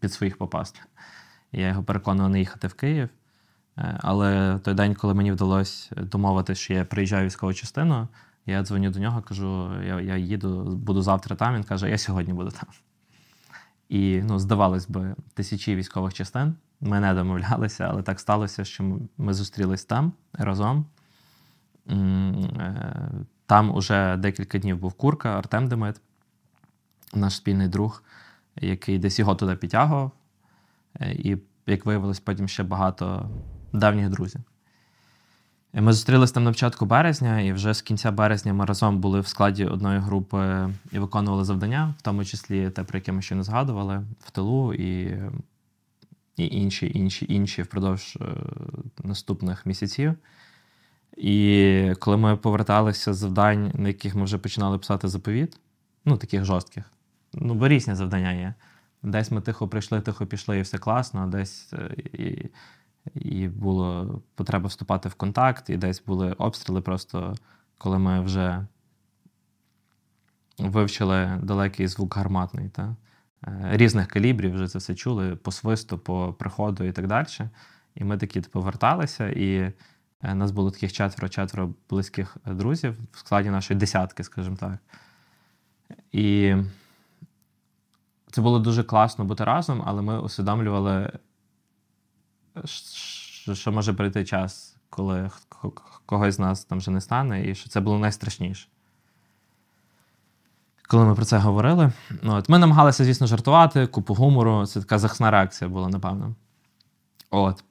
[SPEAKER 8] під своїх попасти. Я його переконував не їхати в Київ. Але той день, коли мені вдалося домовитися, що я приїжджаю військову частину, я дзвоню до нього, кажу: я, я їду, буду завтра там. Він каже, я сьогодні буду там. І ну, здавалось би, тисячі військових частин. Ми не домовлялися, але так сталося, що ми- зустрілись там разом. Е, Там уже декілька днів був Курка, Артем Демит, наш спільний друг, який десь його туди підтягував. Е, І, як виявилось, потім ще багато давніх друзів. І Ми зустрілись там на початку березня, і вже з кінця березня ми разом були в складі одної групи і виконували завдання, в тому числі те, про яке ми ще не згадували, в тилу і, і інші, інші, інші впродовж е, наступних місяців. І коли ми поверталися з завдань, на яких ми вже починали писати заповіт, ну таких жорстких, ну бо різні завдання є. Десь ми тихо прийшли, тихо пішли, і все класно, а десь е, і було потреба вступати в контакт, і десь були обстріли, просто коли ми вже вивчили далекий звук гарматний. Та? Е, Різних калібрів вже це все чули по свисту, по приходу і так далі. І ми такі типу, верталися, і е, нас було таких четверо-четверо близьких друзів в складі нашої десятки, скажімо так. І це було дуже класно бути разом, але ми усвідомлювали, що, може прийти час, коли когось з нас там вже не стане, і що це було найстрашніше. Коли ми про це говорили, от, ми намагалися, звісно, жартувати, купу гумору. Це така захисна реакція була, напевно. От.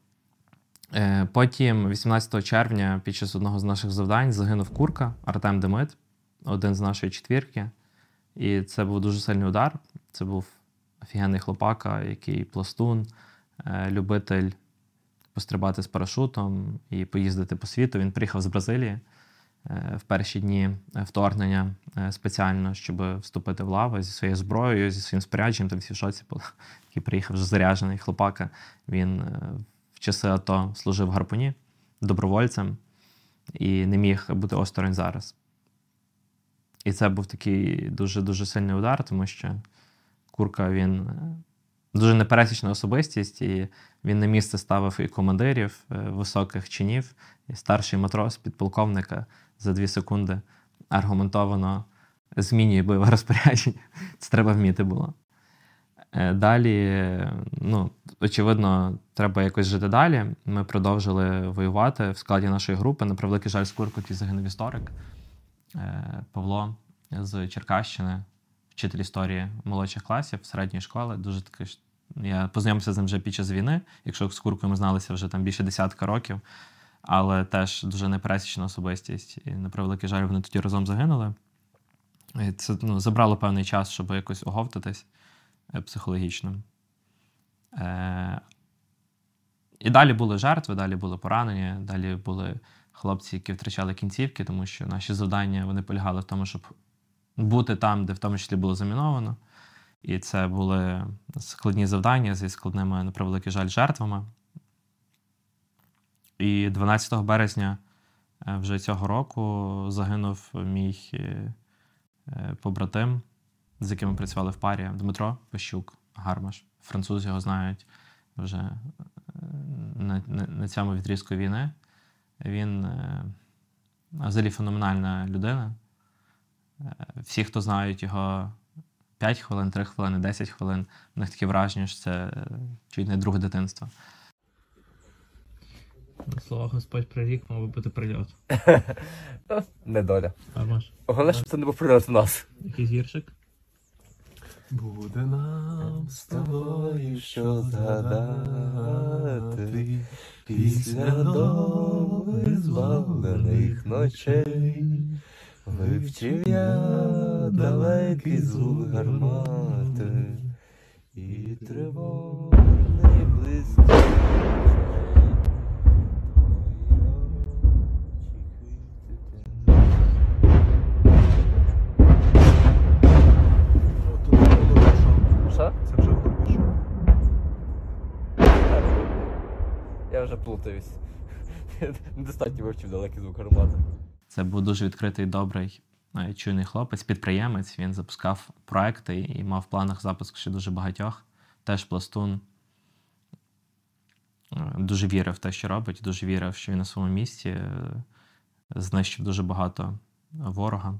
[SPEAKER 8] Е, потім, 18 червня, під час одного з наших завдань, загинув Курка Артем Демит, один з нашої четвірки. І це був дуже сильний удар. Це був офігенний хлопака, який пластун, е, любитель пострибати з парашутом і поїздити по світу. Він приїхав з Бразилії е, в перші дні вторгнення е, спеціально, щоб вступити в лаву зі своєю зброєю, зі своїм спорядженням. Там всі в шоці були. [laughs] Який приїхав вже заряджений хлопака. Він е, в часи АТО служив гарпуні добровольцем і не міг бути осторонь зараз. І це був такий дуже-дуже сильний удар, тому що Курка він е, дуже непересічна особистість, і він на місце ставив і командирів е, високих чинів, і старший матрос, підполковника за дві секунди аргументовано змінює бойове розпорядження. [laughs] Це треба вміти було. Е, Далі, ну, очевидно, треба якось жити далі. Ми продовжили воювати в складі нашої групи. На превеликий жаль, який загинув історик. Е, Павло з Черкащини, вчитель історії молодших класів середньої школи. Дуже такий. Я познайомився з ним вже під час війни, якщо з Куркою ми зналися вже там більше десятка років, але теж дуже непересічна особистість. І на превеликий жаль, вони тоді разом загинули. І це ну, забрало певний час, щоб якось оговтатись е, психологічно. Е, і далі були жертви, далі були поранені, далі були хлопці, які втрачали кінцівки, тому що наші завдання вони полягали в тому, щоб бути там, де в тому числі було заміновано. І це були складні завдання зі складними, на превеликий жаль, жертвами. І 12 березня е, вже цього року загинув мій е, побратим, з яким ми працювали в парі, Дмитро Пащук, Гармаш. Французи його знають вже е, на, на, на цьому відрізку війни. Він взагалі феноменальна людина. Всі, хто знають його 5 хвилин, 3 хвилини, 10 хвилин, у них таке враження, що це е, чуть не друге дитинство. На словах Господь прирік, мав би бути прильот. [laughs]
[SPEAKER 9] Недоля. Головне, щоб це не був прильот в нас.
[SPEAKER 8] якийсь гіршик?
[SPEAKER 3] Буде нам з тобою що згадати після довгих звалених ночей. Вивчив я далекий звук гармати і тривожний близький.
[SPEAKER 9] Що?
[SPEAKER 3] Це вже пішов.
[SPEAKER 9] Я вже плутаюсь. [laughs] Недостатньо вивчив далекий звук гармати.
[SPEAKER 8] Це був дуже відкритий, добрий, е, чуйний хлопець, підприємець. Він запускав проекти і мав в планах запуск ще дуже багатьох. Теж пластун. Е, Дуже вірив в те, що робить, дуже вірив, що він на своєму місці е, знищив дуже багато ворога,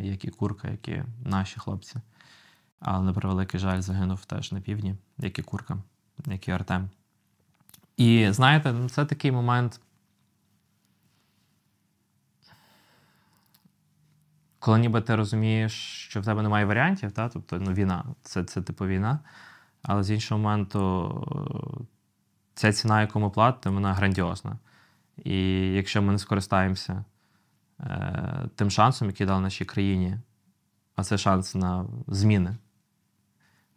[SPEAKER 8] як і курка, як і наші хлопці. Але на превеликий жаль, загинув теж на півдні, як і курка, як і Артем. І знаєте, це такий момент. Коли ніби ти розумієш, що в тебе немає варіантів, та? тобто ну, війна, це, це типу війна. Але з іншого моменту, е, ця ціна, яку ми платимо, вона грандіозна. І якщо ми не скористаємося е, тим шансом, який дав нашій країні, а це шанс на зміни,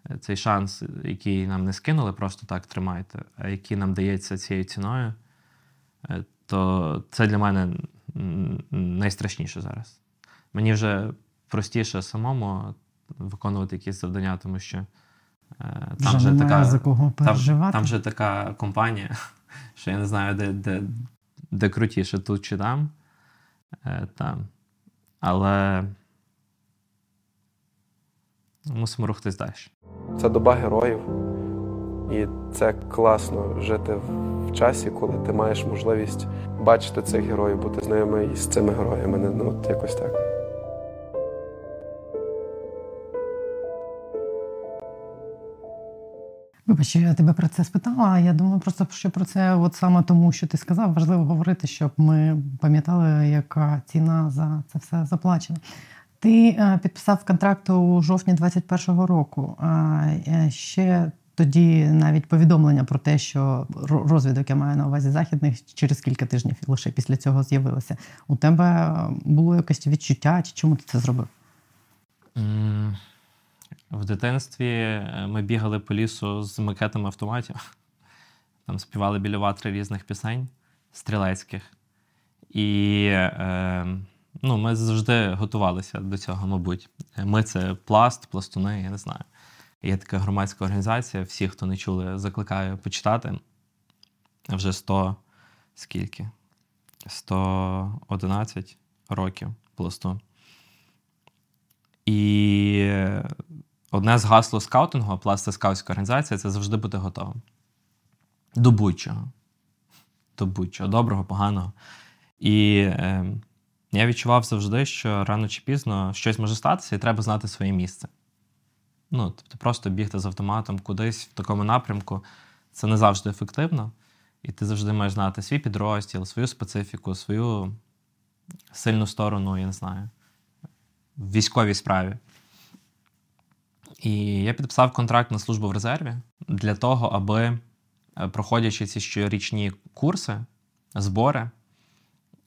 [SPEAKER 8] е, цей шанс, який нам не скинули, просто так тримайте, а який нам дається цією ціною, е, то це для мене найстрашніше зараз. Мені вже простіше самому виконувати якісь завдання, тому що е, там
[SPEAKER 1] Вже
[SPEAKER 8] така,
[SPEAKER 1] за кого
[SPEAKER 8] там,
[SPEAKER 1] переживати.
[SPEAKER 8] там вже така компанія, [laughs] що я не знаю, де, де, де крутіше, тут чи там. Е, там. Але мусимо рухатись далі.
[SPEAKER 3] Це доба героїв, і це класно жити в часі, коли ти маєш можливість бачити цих героїв, бути з ними і з цими героями. Ну, от якось так.
[SPEAKER 1] Вибач, я тебе про це спитала. Я думаю, просто що про це, от саме тому, що ти сказав, важливо говорити, щоб ми пам'ятали, яка ціна за це все заплачена. Ти е, підписав контракт у жовтні 21-го року. Е, ще тоді навіть повідомлення про те, що розвідок я маю на увазі західних через кілька тижнів лише після цього з'явилося. У тебе було якесь відчуття, чи чому ти це зробив?
[SPEAKER 8] В дитинстві е, ми бігали по лісу з макетами автоматів. [laughs] Там співали біля ватри різних пісень стрілецьких. І е, ну, ми завжди готувалися до цього, мабуть. Ми це пласт, пластуни, я не знаю. Є така громадська організація. Всі, хто не чули, закликаю почитати. Вже 100 скільки? 111 років пласту. І одне з гасло скаутингу, пласт це скаутська організація, це завжди бути готовим. До будь-чого. До будь-чого, доброго, поганого. І е, я відчував завжди, що рано чи пізно щось може статися, і треба знати своє місце. Ну, тобто, просто бігти з автоматом кудись в такому напрямку це не завжди ефективно. І ти завжди маєш знати свій підрозділ, свою специфіку, свою сильну сторону, я не знаю, в військовій справі. І я підписав контракт на службу в резерві для того, аби, е, проходячи ці щорічні курси, збори,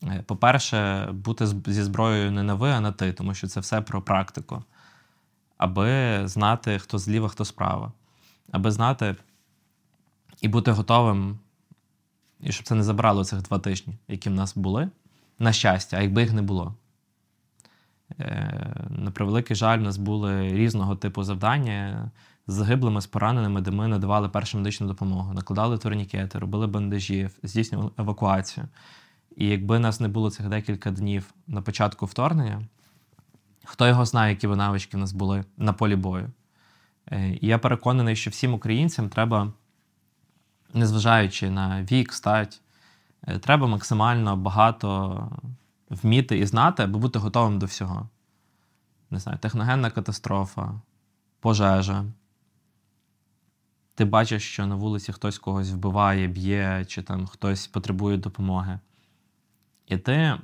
[SPEAKER 8] е, по-перше, бути зі зброєю не на ви, а на ти, тому що це все про практику. Аби знати, хто зліва, хто справа. Аби знати і бути готовим, і щоб це не забрало цих два тижні, які в нас були, на щастя, а якби їх не було. Е, На превеликий жаль, у нас були різного типу завдання з загиблими, з пораненими, де ми надавали першу медичну допомогу, накладали турнікети, робили бандажі, здійснювали евакуацію. І якби нас не було цих декілька днів на початку вторгнення, хто його знає, які б навички в нас були на полі бою. Е, І я переконаний, що всім українцям треба, незважаючи на вік, стать, е, треба максимально багато вміти і знати, аби бути готовим до всього. Не знаю, техногенна катастрофа, пожежа. Ти бачиш, що на вулиці хтось когось вбиває, б'є, чи там хтось потребує допомоги. І ти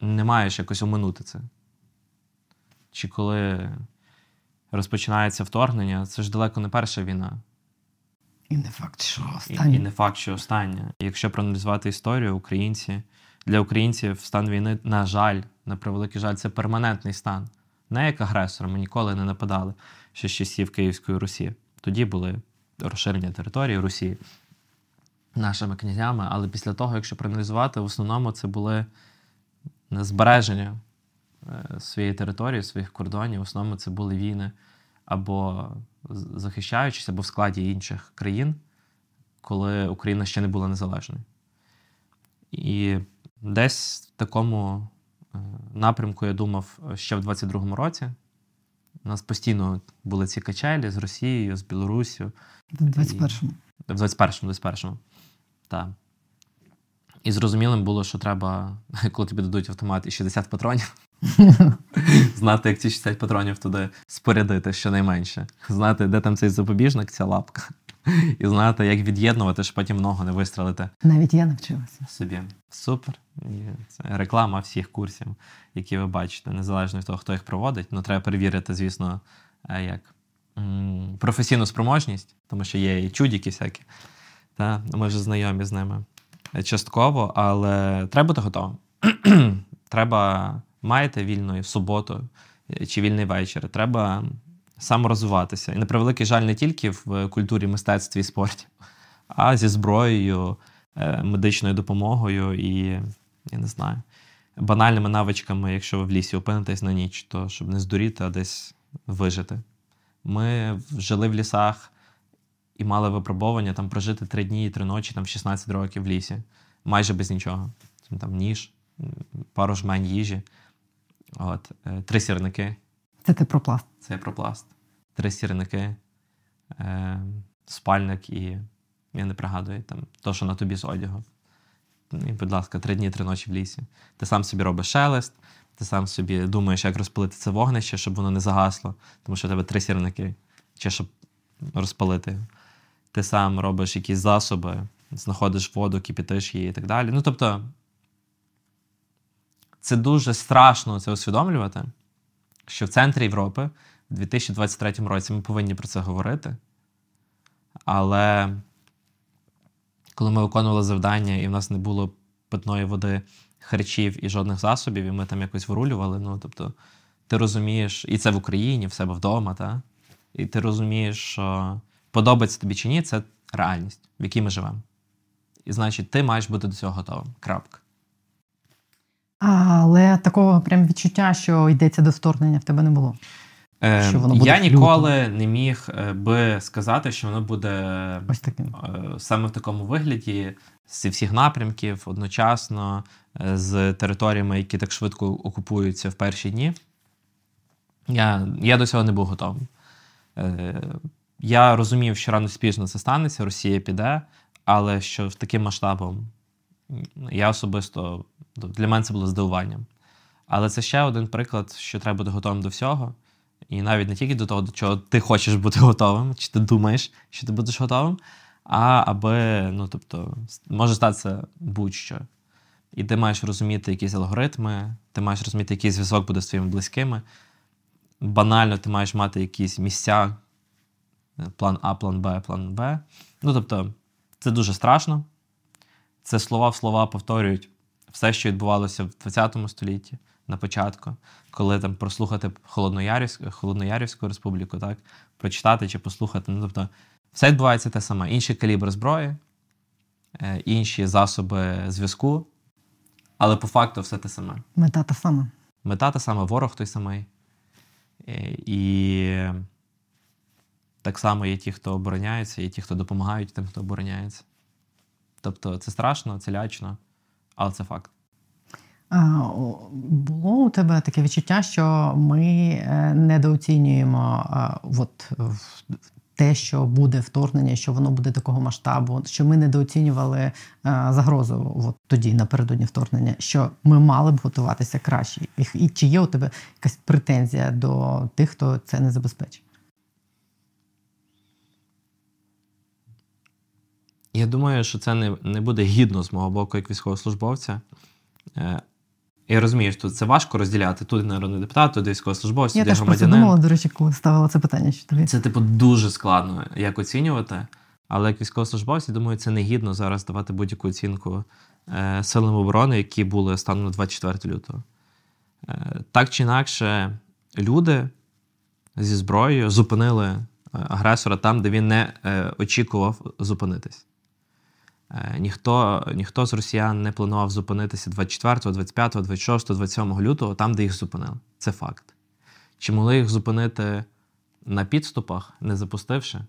[SPEAKER 8] не маєш якось оминути це. Чи коли розпочинається вторгнення, це ж далеко не перша війна.
[SPEAKER 1] І не факт, що
[SPEAKER 8] І, і не факт, що остання. Якщо проаналізувати історію, українці для українців стан війни, на жаль, на превеликий жаль, це перманентний стан. Не як агресор, ми ніколи не нападали ще з часів Київської Русі. Тоді були розширення території Русі нашими князями, але після того, якщо проаналізувати, в основному це були збереження е, своєї території, своїх кордонів. В основному це були війни або захищаючись, або в складі інших країн, коли Україна ще не була незалежною. І десь в такому е, напрямку я думав ще в 22-му році. У нас постійно були ці качелі з Росією, з Білоруссю.
[SPEAKER 1] В 21-му.
[SPEAKER 8] В 21-му, 21-му. Так. І зрозумілим було, що треба, [laughs] коли тобі дадуть автомат і 60 патронів, [laughs] знати, як ці 60 патронів туди спорядити щонайменше. Знати, де там цей запобіжник, ця лапка. І знати, як від'єднувати, щоб потім ногу не вистрелити
[SPEAKER 1] Навіть я навчилася.
[SPEAKER 8] собі. Супер. І це реклама всіх курсів, які ви бачите, незалежно від того, хто їх проводить. Ну, треба перевірити, звісно, е, як професійну спроможність, тому що є і чудіки всякі. Та? Ми вже знайомі з ними е, частково, але треба бути готовим. [clears throat] треба маєте вільну суботу е, чи вільний вечір. Треба саморозвиватися. І на превеликий жаль, не тільки в культурі, мистецтві і спорті, а зі зброєю, е, медичною допомогою і, я не знаю, банальними навичками, якщо ви в лісі опинитесь на ніч, то щоб не здуріти, а десь вижити. Ми жили в лісах і мали випробування там прожити три дні і три ночі, там 16 років в лісі, майже без нічого. Там ніж, пару жмень їжі, от, е, три сірники.
[SPEAKER 1] Це ти про пласт.
[SPEAKER 8] Це про пласт. Три сірники, е, спальник і я не пригадую там то, що на тобі з одягу. І, будь ласка, три дні, три ночі в лісі. Ти сам собі робиш шелест, ти сам собі думаєш, як розпалити це вогнище, щоб воно не загасло, тому що в тебе три сірники, чи щоб розпалити. Ти сам робиш якісь засоби, знаходиш воду, кипятиш її і так далі. Ну, тобто, це дуже страшно це усвідомлювати, що в центрі Європи в 2023 році ми повинні про це говорити. Але коли ми виконували завдання, і в нас не було питної води, харчів і жодних засобів, і ми там якось вирулювали. Ну, тобто, ти розумієш, і це в Україні, в себе вдома, та? і ти розумієш, що подобається тобі чи ні, це реальність, в якій ми живемо. І значить, ти маєш бути до цього готовим. Крапка.
[SPEAKER 1] Такого прям відчуття, що йдеться до вторгнення, в тебе не було.
[SPEAKER 8] Е,
[SPEAKER 1] Що воно буде
[SPEAKER 8] я ніколи не міг е, би сказати, що воно буде
[SPEAKER 1] Ось таким.
[SPEAKER 8] е, саме в такому вигляді, зі всіх напрямків, одночасно, з територіями, які так швидко окупуються в перші дні. Я, я до цього не був готовий. Е, Я розумів, що рано чи пізно це станеться, Росія піде, але що в таким масштабом я особисто для мене це було здивуванням. Але це ще один приклад, що треба бути готовим до всього. І навіть не тільки до того, до чого ти хочеш бути готовим, чи ти думаєш, що ти будеш готовим, а аби, ну тобто, може статися будь-що. І ти маєш розуміти якісь алгоритми, ти маєш розуміти, який зв'язок буде з твоїми близькими. Банально, ти маєш мати якісь місця, е, план А, план Б, план Б. Ну, тобто, це дуже страшно. Це слова в слова повторюють все, що відбувалося в 20 столітті на початку, коли там прослухати Холодноярівську, Холодноярівську республіку, так, прочитати чи послухати. Ну, тобто, все відбувається те саме. Інший калібр зброї, е, інші засоби зв'язку, але по факту все те саме.
[SPEAKER 1] Мета та сама.
[SPEAKER 8] Мета та сама, ворог той самий. Е, І так само є ті, хто обороняється, є ті, хто допомагають тим, хто обороняється. Тобто це страшно, це лячно, але це факт.
[SPEAKER 1] Було у тебе таке відчуття, що ми е, недооцінюємо от, те, що буде вторгнення, що воно буде такого масштабу, що ми недооцінювали загрозу от тоді, напередодні вторгнення, що ми мали б готуватися краще. І, чи є у тебе якась претензія до тих, хто це не забезпечить?
[SPEAKER 8] Я думаю, що це не, не буде гідно з мого боку, як військовослужбовця. Я розумію, що це важко розділяти. Тут народний депутат, тут військовослужбовець,
[SPEAKER 1] Я
[SPEAKER 8] тут громадянин.
[SPEAKER 1] думала, до речі, коли ставила це питання. Що тобі
[SPEAKER 8] Це, типу, дуже складно як оцінювати. Але як військовослужбовець, я думаю, це не гідно зараз давати будь-яку оцінку е, силам оборони, які були станом на 24 лютого. Е, так чи інакше, люди зі зброєю зупинили е, агресора там, де він не е, очікував зупинитись. Е, ніхто, ніхто з росіян не планував зупинитися 24, 25, 26, 27 лютого, там, де їх зупинили. Це факт. Чи могли їх зупинити на підступах, не запустивши?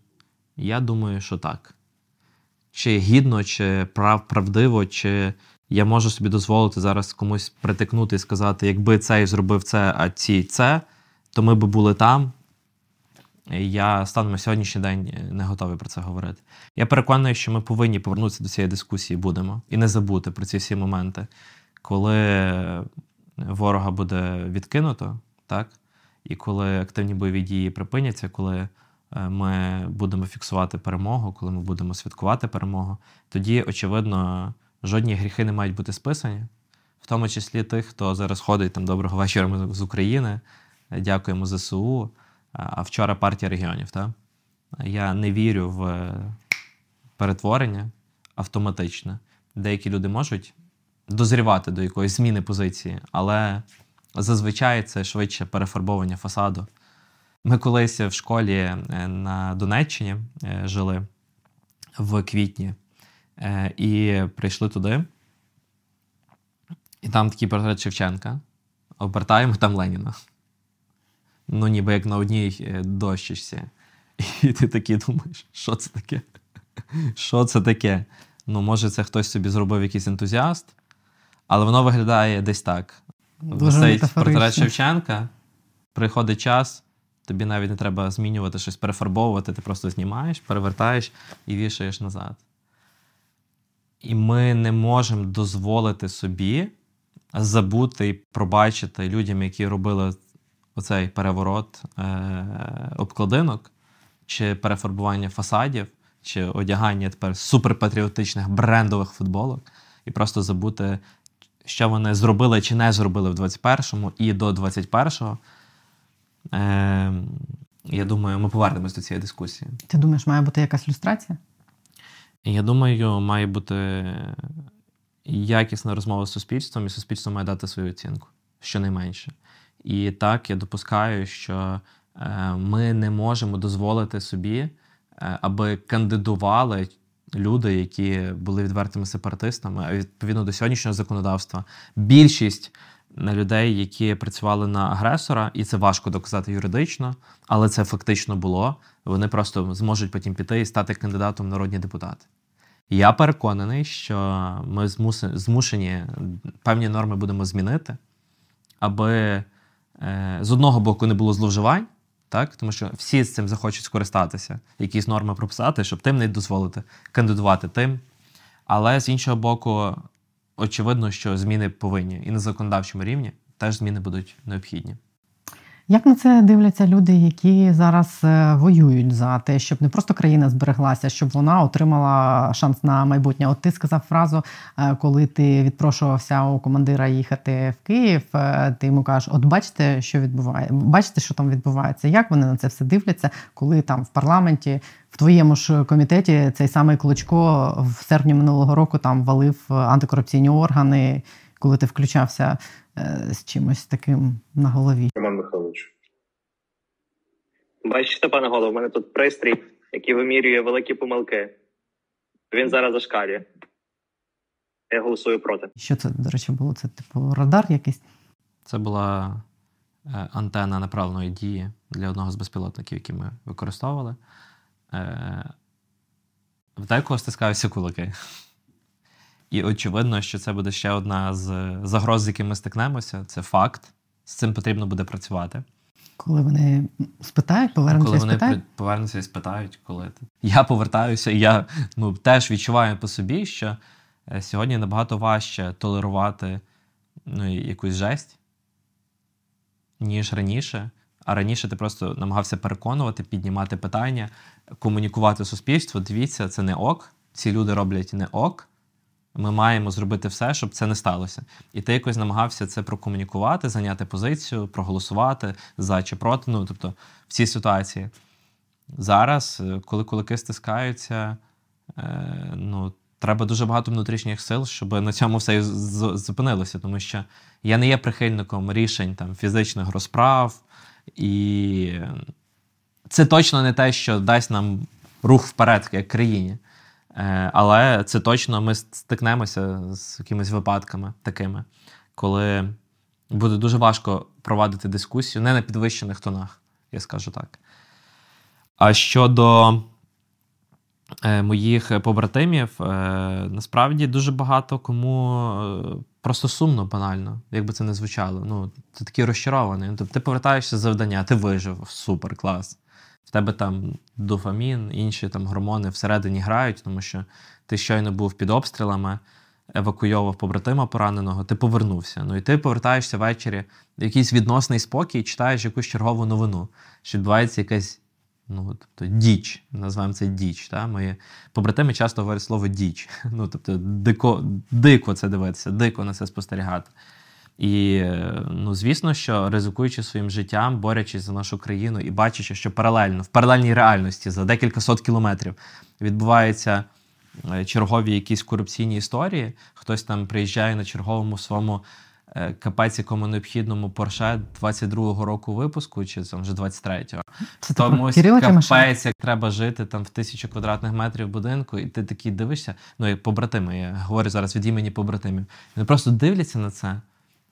[SPEAKER 8] Я думаю, що так. чи гідно, чи прав, правдиво, чи я можу собі дозволити зараз комусь притикнути і сказати, якби цей зробив це, а ці це, то ми би були там. Я станом на сьогоднішній день не готовий про це говорити. Я переконаний, що ми повинні повернутися до цієї дискусії, будемо і не забути про ці всі моменти, коли ворога буде відкинуто, так? І коли активні бойові дії припиняться, коли е, ми будемо фіксувати перемогу, коли ми будемо святкувати перемогу, тоді, очевидно, жодні гріхи не мають бути списані, в тому числі тих, хто зараз ходить там доброго вечора з України. Дякуємо ЗСУ. А вчора партія регіонів. Так? Я не вірю в перетворення автоматичне. Деякі люди можуть дозрівати до якоїсь зміни позиції, але зазвичай це швидше перефарбовання фасаду. Ми колись в школі е, на Донеччині е, жили в квітні е, і прийшли туди. І там такий портрет Шевченка. Обертаємо там Леніна. Ну, ніби як на одній дощечці. [laughs] І ти такий думаєш, що це таке? Що це таке? Ну, може, це хтось собі зробив якийсь ентузіаст, але воно виглядає десь так. Висить портрет Шевченка, приходить час, тобі навіть не треба змінювати щось, перефарбовувати, ти просто знімаєш, перевертаєш і вішаєш назад. І ми не можемо дозволити собі забути і пробачити людям, які робили оцей переворот е- обкладинок, чи перефарбування фасадів, чи одягання тепер суперпатріотичних брендових футболок, і просто забути що вони зробили чи не зробили в 21-му і до 21-го. Е, Я думаю, ми повернемось до цієї дискусії.
[SPEAKER 1] Ти думаєш, має бути якась люстрація?
[SPEAKER 8] Я думаю, має бути якісна розмова з суспільством, і суспільство має дати свою оцінку, щонайменше. І так я допускаю, що е, ми не можемо дозволити собі, е, аби кандидували люди, які були відвертими сепаратистами, а відповідно до сьогоднішнього законодавства, більшість людей, які працювали на агресора, і це важко доказати юридично, але це фактично було. Вони просто зможуть потім піти і стати кандидатом в народні депутати. Я переконаний, що ми змушені певні норми будемо змінити, аби е, з одного боку не було зловживань так? Тому що всі з цим захочуть скористатися, якісь норми прописати, щоб тим не дозволити кандидувати тим. Але з іншого боку, очевидно, що зміни повинні і на законодавчому рівні теж зміни будуть необхідні.
[SPEAKER 1] Як на це дивляться люди, які зараз е, воюють за те, щоб не просто країна збереглася, щоб вона отримала шанс на майбутнє? От ти сказав фразу, е, коли ти відпрошувався у командира їхати в Київ, е, ти йому кажеш: от бачите, що відбувається, бачите, що там відбувається? Як вони на це все дивляться, коли там в парламенті, в твоєму ж комітеті цей самий Клочко в серпні минулого року там валив антикорупційні органи, коли ти включався з чимось таким на голові?
[SPEAKER 5] Роман Михайлович.
[SPEAKER 10] Бачите, пане голово, у мене тут пристрій, який вимірює великі помилки. Він зараз зашкалює. Я голосую проти.
[SPEAKER 1] Що це, до речі, було? Це типу радар якийсь?
[SPEAKER 8] Це була е, антенна направленої дії для одного з безпілотників, які ми використовували. Е, в декого стискаються кулаки. І очевидно, що це буде ще одна з загроз, з якими ми стикнемося. Це факт. З цим потрібно буде працювати.
[SPEAKER 1] Коли вони спитають, повернуться
[SPEAKER 8] коли
[SPEAKER 1] і
[SPEAKER 8] вони
[SPEAKER 1] спитають?
[SPEAKER 8] повернуться і спитають, коли я повертаюся, і я ну, теж відчуваю по собі, що е, сьогодні набагато важче толерувати ну, якусь жесть, ніж раніше. А раніше ти просто намагався переконувати, піднімати питання, комунікувати суспільство. Дивіться, це не ок. Ці люди роблять не ок. Ми маємо зробити все, щоб це не сталося. І ти якось намагався це прокомунікувати, зайняти позицію, проголосувати за чи проти. Ну, тобто, в цій ситуації. Зараз, е, коли кулаки стискаються, е, ну, треба дуже багато внутрішніх сил, щоб на цьому все зупинилося. Тому що я не є прихильником рішень там, фізичних розправ, і це точно не те, що дасть нам рух вперед як країні. Е, але це точно ми стикнемося з якимись випадками такими, коли буде дуже важко провадити дискусію не на підвищених тонах, я скажу так. А щодо е, моїх побратимів, е, насправді дуже багато кому просто сумно, банально, як би це не звучало. Ну, ти такий розчарований. Тобто ти повертаєшся з завдання, ти вижив, супер, клас. В тебе там дофамін, інші там гормони всередині грають, тому що ти щойно був під обстрілами, евакуйовував побратима пораненого, ти повернувся. Ну і ти повертаєшся ввечері в якийсь відносний спокій читаєш якусь чергову новину, що відбувається якась ну, тобто, діч, називаємо це діч. Та? Мої побратими часто говорять слово діч. [laughs] Ну, тобто, дико, дико це дивитися, дико на це спостерігати. І, ну, звісно, що ризикуючи своїм життям, борючись за нашу країну і бачачи, що паралельно, в паралельній реальності за декілька сот кілометрів відбуваються е, чергові якісь корупційні історії, хтось там приїжджає на черговому своєму е, капець, якому необхідному Порше 22-го року випуску, чи там вже 23-го.
[SPEAKER 1] Це ти про
[SPEAKER 8] Комусь
[SPEAKER 1] Кирила Тимошенка?
[SPEAKER 8] капець, як треба жити там в тисячу квадратних метрів будинку, і ти такий дивишся. Ну, як побратими, я говорю зараз від імені побратимів. Вони просто дивляться на це.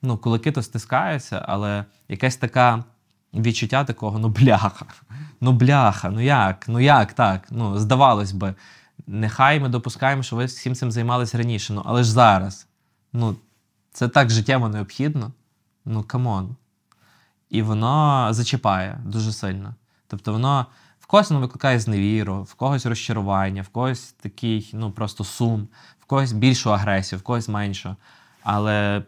[SPEAKER 8] Ну, кулаки то стискаються, але якесь таке відчуття такого: ну бляха, ну бляха, ну як, ну як так? Ну, здавалось би, нехай ми допускаємо, що ви всім цим займалися раніше. Ну, але ж зараз. Ну, це так життєво необхідно. Ну, come on. І воно зачіпає дуже сильно. Тобто воно в когось воно викликає зневіру, в когось розчарування, в когось такий, ну просто сум, в когось більшу агресію, в когось меншу. Але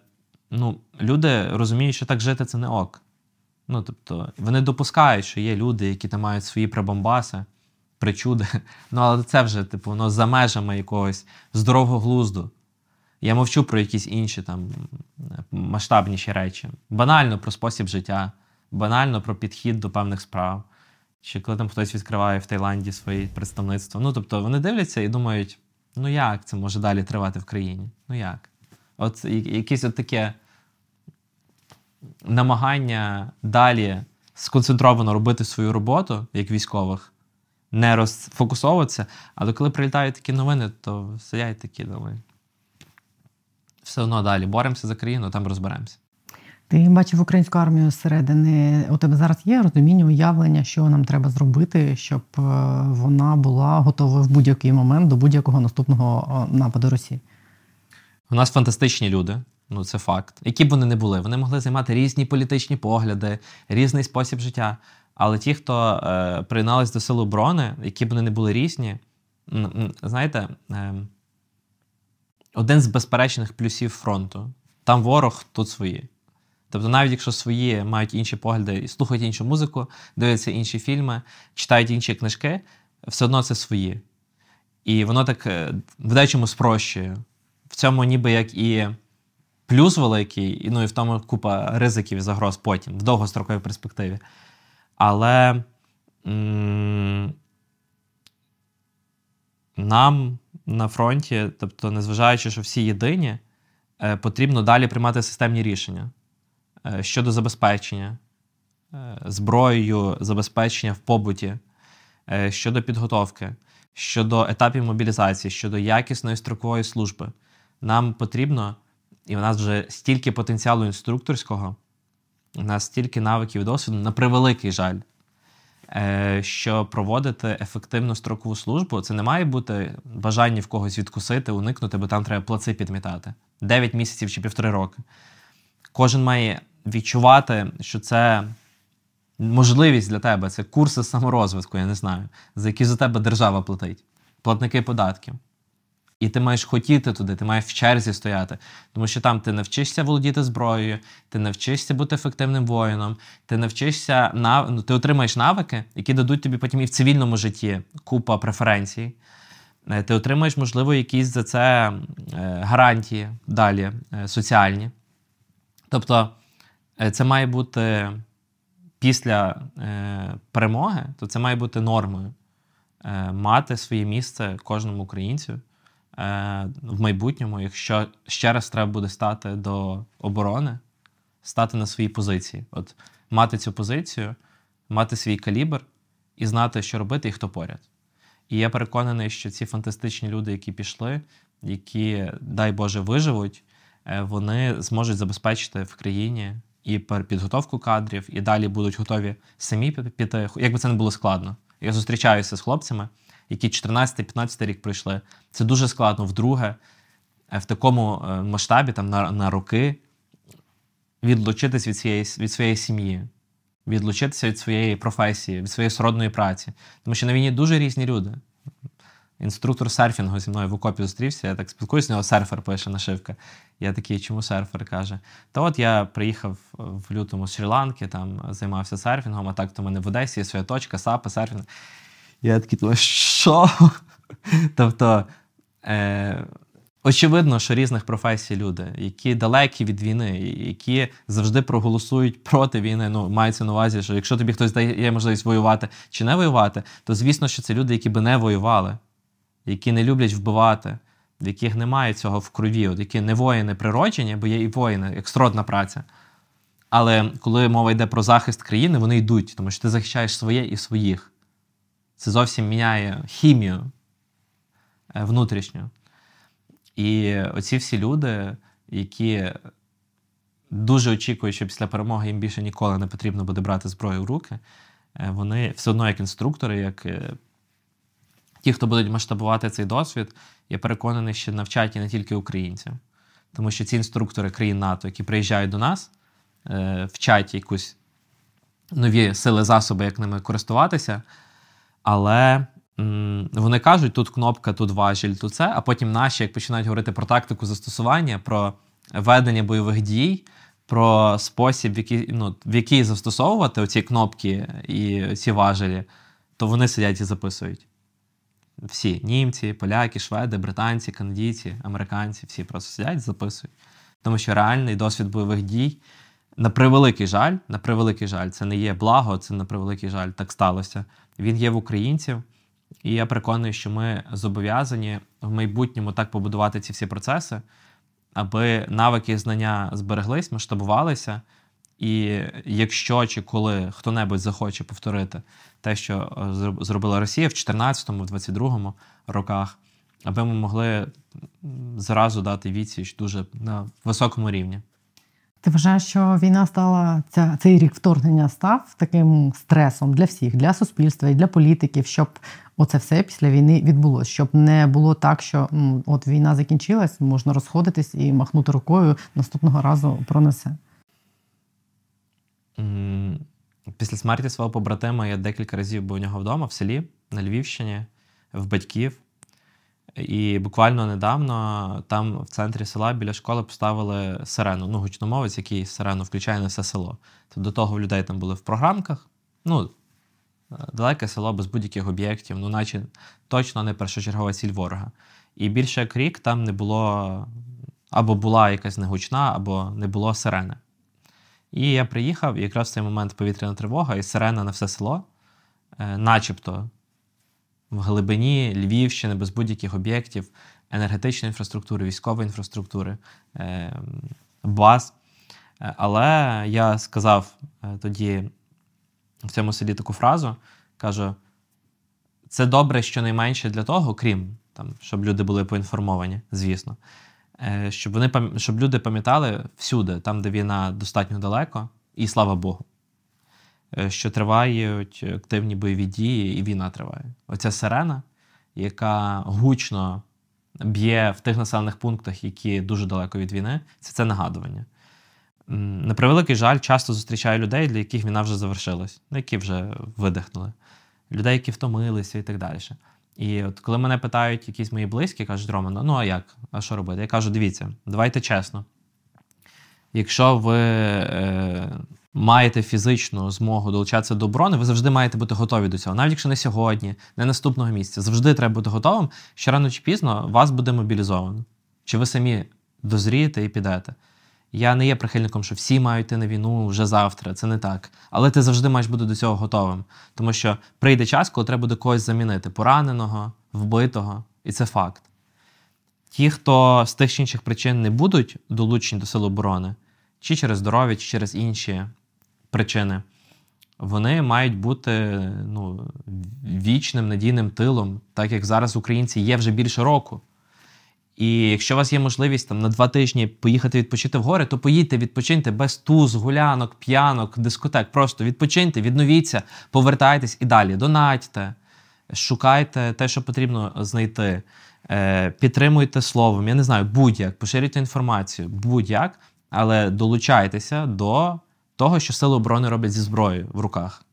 [SPEAKER 8] ну, люди розуміють, що так жити це не ок. Ну, тобто, вони допускають, що є люди, які там мають свої прибамбаси, причуди. Ну, але це вже, типу, воно за межами якогось здорового глузду. Я мовчу про якісь інші там масштабніші речі. Банально про спосіб життя, банально про підхід до певних справ. Чи коли там хтось відкриває в Таїланді своє представництво. Ну, тобто, вони дивляться і думають: ну як це може далі тривати в країні? Ну як? От якесь от таке намагання далі сконцентровано робити свою роботу, як військових, не розфокусовуватися, але коли прилітають такі новини, то сидять такі думають. Все одно далі боремося за країну, там розберемося.
[SPEAKER 1] Ти бачив українську армію зсередини. У тебе зараз є розуміння, уявлення, що нам треба зробити, щоб е, вона була готова в будь-який момент до будь-якого наступного е, нападу Росії.
[SPEAKER 8] У нас фантастичні люди, ну це факт. Які б вони не були, вони могли займати різні політичні погляди, різний спосіб життя. Але ті, хто е, приєднались до сил оборони, які б вони не були різні, знаєте, е, один з безперечних плюсів фронту. Там ворог, тут свої. Тобто, навіть якщо свої мають інші погляди, слухають іншу музику, дивляться інші фільми, читають інші книжки, все одно це свої. І воно так е, в дечому спрощує. В цьому ніби як і плюс великий, ну і в тому купа ризиків і загроз потім, в довгостроковій перспективі. Але м- нам на фронті, тобто, незважаючи, що всі єдині, е, потрібно далі приймати системні рішення е, щодо забезпечення, е, зброєю забезпечення в побуті, щодо підготовки, щодо етапів мобілізації, щодо якісної строкової служби. Нам потрібно, і в нас вже стільки потенціалу інструкторського, у нас стільки навиків і досвіду, на превеликий жаль. Е, що проводити ефективну строкову службу, це не має бути бажання в когось відкусити, уникнути, бо там треба плаци підмітати 9 місяців чи півтори роки. Кожен має відчувати, що це можливість для тебе, це курси саморозвитку, я не знаю, за які за тебе держава платить, платники податків. І ти маєш хотіти туди, ти маєш в черзі стояти. Тому що там ти навчишся володіти зброєю, ти навчишся бути ефективним воїном, ти навчишся нав... ну, ти отримаєш навики, які дадуть тобі потім і в цивільному житті купа преференцій. Е, ти отримаєш, можливо, якісь за це е, гарантії далі е, соціальні. Тобто це має бути після перемоги, то це має бути нормою мати своє місце кожному українцю. Е, в майбутньому, якщо ще раз треба буде стати до оборони, стати на своїй позиції. От мати цю позицію, мати свій калібр і знати, що робити і хто поряд. І я переконаний, що ці фантастичні люди, які пішли, які, дай Боже, виживуть, е, вони зможуть забезпечити в країні і підготовку кадрів, і далі будуть готові самі піти, як би це не було складно. Я зустрічаюся з хлопцями, які 14-15 рік пройшли. Це дуже складно вдруге, е, в такому е, масштабі, там на, на роки, відлучитись від своєї, від своєї сім'ї, відлучитися від своєї професії, від своєї сродної праці. Тому що на війні дуже різні люди. Інструктор серфінгу зі мною в окопі зустрівся, я так спілкуюся, з нього серфер пише нашивка. Я такий, чому серфер каже? Та от я приїхав в лютому з Шрі-Ланки, там займався серфінгом, а так то в мене в Одесі є своя точка, сапи, серфінг. Я такий думаю, що? [laughs] тобто, е, очевидно, що різних професій люди, які далекі від війни, які завжди проголосують проти війни. Ну, мається на увазі, що якщо тобі хтось дає можливість воювати чи не воювати, то звісно, що це люди, які би не воювали, які не люблять вбивати, в яких немає цього в крові, от які не воїни природжені, бо є і воїни, як сродна праця. Але коли мова йде про захист країни, вони йдуть, тому що ти захищаєш своє і своїх. Це зовсім міняє хімію е, внутрішню. І оці всі люди, які дуже очікують, що після перемоги їм більше ніколи не потрібно буде брати зброю в руки, е, вони все одно як інструктори, як е, ті, хто будуть масштабувати цей досвід, я переконаний, що навчать і не тільки українців. Тому що ці інструктори країн НАТО, які приїжджають до нас, вчать якусь нові сили, засоби, як ними користуватися. Але вони кажуть, тут кнопка, тут важіль, тут це, а потім наші, як починають говорити про тактику застосування, про ведення бойових дій, про спосіб, в який ну, в який застосовувати оці кнопки і ці важелі, то вони сидять і записують. Всі німці, поляки, шведи, британці, канадійці, американці, всі просто сидять і записують. Тому що реальний досвід бойових дій, на превеликий жаль, на превеликий жаль, це не є благо, це на превеликий жаль, так сталося. Він є в українців, і я переконаний, що ми зобов'язані в майбутньому так побудувати ці всі процеси, аби навики і знання збереглись, масштабувалися. І якщо чи коли хто-небудь захоче повторити те, що е, зробила Росія в 2014-2022 роках, аби ми могли зразу дати відсіч дуже на високому рівні.
[SPEAKER 1] Ти вважаєш, що війна стала ця цей рік вторгнення став таким стресом для всіх, для суспільства і для політиків, щоб оце все після війни відбулося, щоб не було так, що от війна закінчилась, можна розходитись і махнути рукою наступного разу пронесе.
[SPEAKER 8] Після смерті свого побратима я декілька разів був у нього вдома в селі на Львівщині, в батьків. І буквально недавно там в центрі села біля школи поставили сирену. Ну, гучномовець, який сирену включає на все село. Тобто до того людей там були в програмках. Ну, далеке село без будь-яких об'єктів, ну, наче точно не першочергова ціль ворога. І більше як рік там не було або була якась негучна, або не було сирени. І я приїхав, і якраз в цей момент повітряна тривога, і сирена на все село, е, начебто в глибині Львівщини, без будь-яких об'єктів, енергетичної інфраструктури, військової інфраструктури, е, баз. Е, але я сказав тоді в цьому селі таку фразу: кажу: це добре щонайменше для того, крім там, щоб люди були поінформовані, звісно. Е, щоб вони щоб люди пам'ятали всюди, там, де війна достатньо далеко, і слава Богу, е, що тривають активні бойові дії, і війна триває. Оця сирена, яка гучно б'є в тих населених пунктах, які дуже далеко від війни, це це нагадування. На превеликий жаль, часто зустрічаю людей, для яких війна вже завершилась, які вже видихнули, людей, які втомилися і так далі. І от коли мене питають якісь мої близькі, кажуть, Роман, ну а як? А що робити? Я кажу, дивіться, давайте чесно. Якщо ви е, маєте фізичну змогу долучатися до оборони, ви завжди маєте бути готові до цього. Навіть якщо не сьогодні, не наступного місяця, завжди треба бути готовим, що рано чи пізно вас буде мобілізовано. Чи ви самі дозрієте і підете? Я не є прихильником, що всі мають йти на війну вже завтра. Це не так. Але ти завжди маєш бути до цього готовим. Тому що прийде час, коли треба буде когось замінити пораненого, вбитого, і це факт. Ті, хто з тих чи інших причин не будуть долучені до Сил оборони, чи через здоров'я, чи через інші причини, вони мають бути ну, вічним надійним тилом, так як зараз українці є вже більше року. І якщо у вас є можливість там на два тижні поїхати відпочити в гори, то поїдьте, відпочиньте без туз, гулянок, п'янок, дискотек. Просто відпочиньте, відновіться, повертайтесь і далі. Донатьте, шукайте те, що потрібно знайти, е, підтримуйте словом, я не знаю, будь-як, поширюйте інформацію, будь-як, але долучайтеся до того, що сили оборони роблять зі зброєю в руках.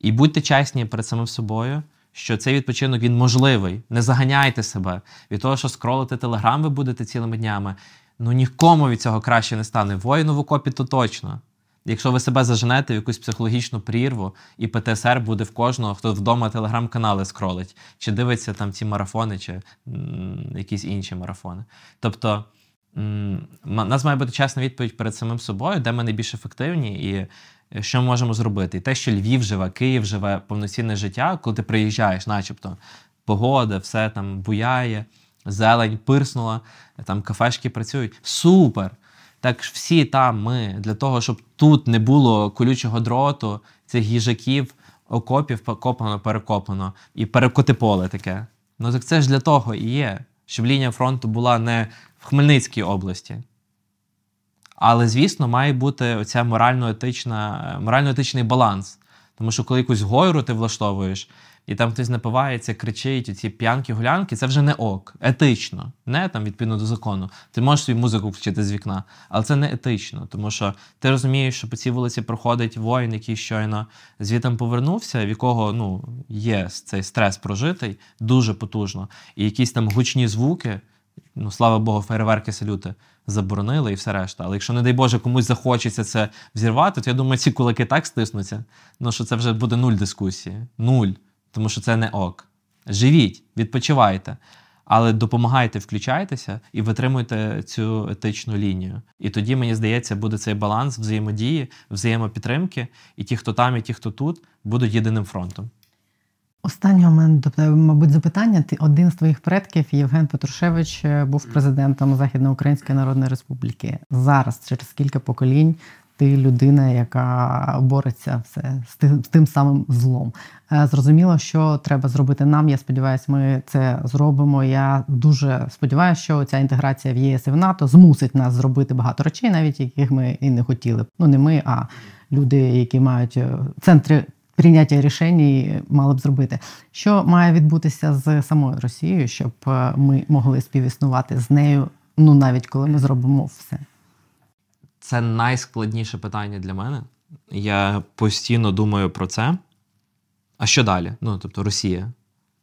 [SPEAKER 8] І будьте чесні перед самим собою, що цей відпочинок він можливий. Не заганяйте себе від того, що скролити телеграм, ви будете цілими днями. Ну нікому від цього краще не стане. Воїну в окопі то точно. Якщо ви себе заженете в якусь психологічну прірву, і ПТСР буде в кожного, хто вдома телеграм-канали скролить, чи дивиться там ці марафони, чи м, якісь інші марафони. Тобто м- нас має бути чесна відповідь перед самим собою, де ми найбільш ефективні, і е, що ми можемо зробити. І те, що Львів живе, Київ живе повноцінне життя, коли ти приїжджаєш, начебто погода, все там буяє, зелень пирснула, там кафешки працюють. Супер! Так всі там ми для того, щоб тут не було колючого дроту, цих їжаків, окопів покопано, перекопано і перекоти поле таке. Ну так це ж для того і є, щоб лінія фронту була не в Хмельницькій області. Але, звісно, має бути оця морально-етична, морально-етичний баланс. Тому що коли якусь гойру ти влаштовуєш, і там хтось напивається, кричить, ці п'янки, гулянки, це вже не ок. Етично, не там відповідно до закону. Ти можеш свою музику включити з вікна, але це не етично, тому що ти розумієш, що по цій вулиці проходить воїн, який щойно звітом повернувся, в якого ну, є цей стрес прожитий дуже потужно, і якісь там гучні звуки. Ну, слава Богу, фейерверки, салюти заборонили і все решта. Але якщо, не дай Боже, комусь захочеться це взірвати, то я думаю, ці кулаки так стиснуться, ну що це вже буде нуль дискусії. Нуль. Тому що це не ок. Живіть, відпочивайте, але допомагайте, включайтеся і витримуйте цю етичну лінію. І тоді, мені здається, буде цей баланс взаємодії, взаємопідтримки, і ті, хто там, і ті, хто тут, будуть єдиним фронтом.
[SPEAKER 1] Останнє у мене до тебе, мабуть, запитання. Ти один з твоїх предків, Євген Петрушевич, е, був президентом Західноукраїнської Народної Республіки. Зараз, через кілька поколінь, ти людина, яка бореться все з тим, з тим самим злом. Е, Зрозуміло, що треба зробити нам. Я сподіваюся, ми це зробимо. Я дуже сподіваюся, що ця інтеграція в ЄС і в НАТО змусить нас зробити багато речей, навіть яких ми і не хотіли. Ну не ми, а люди, які мають е, центри прийняття рішень, мали б зробити. Що має відбутися з самою Росією, щоб е, ми могли співіснувати з нею, ну навіть коли ми зробимо все.
[SPEAKER 8] Це найскладніше питання для мене. Я постійно думаю про це. А що далі? Ну, тобто, Росія,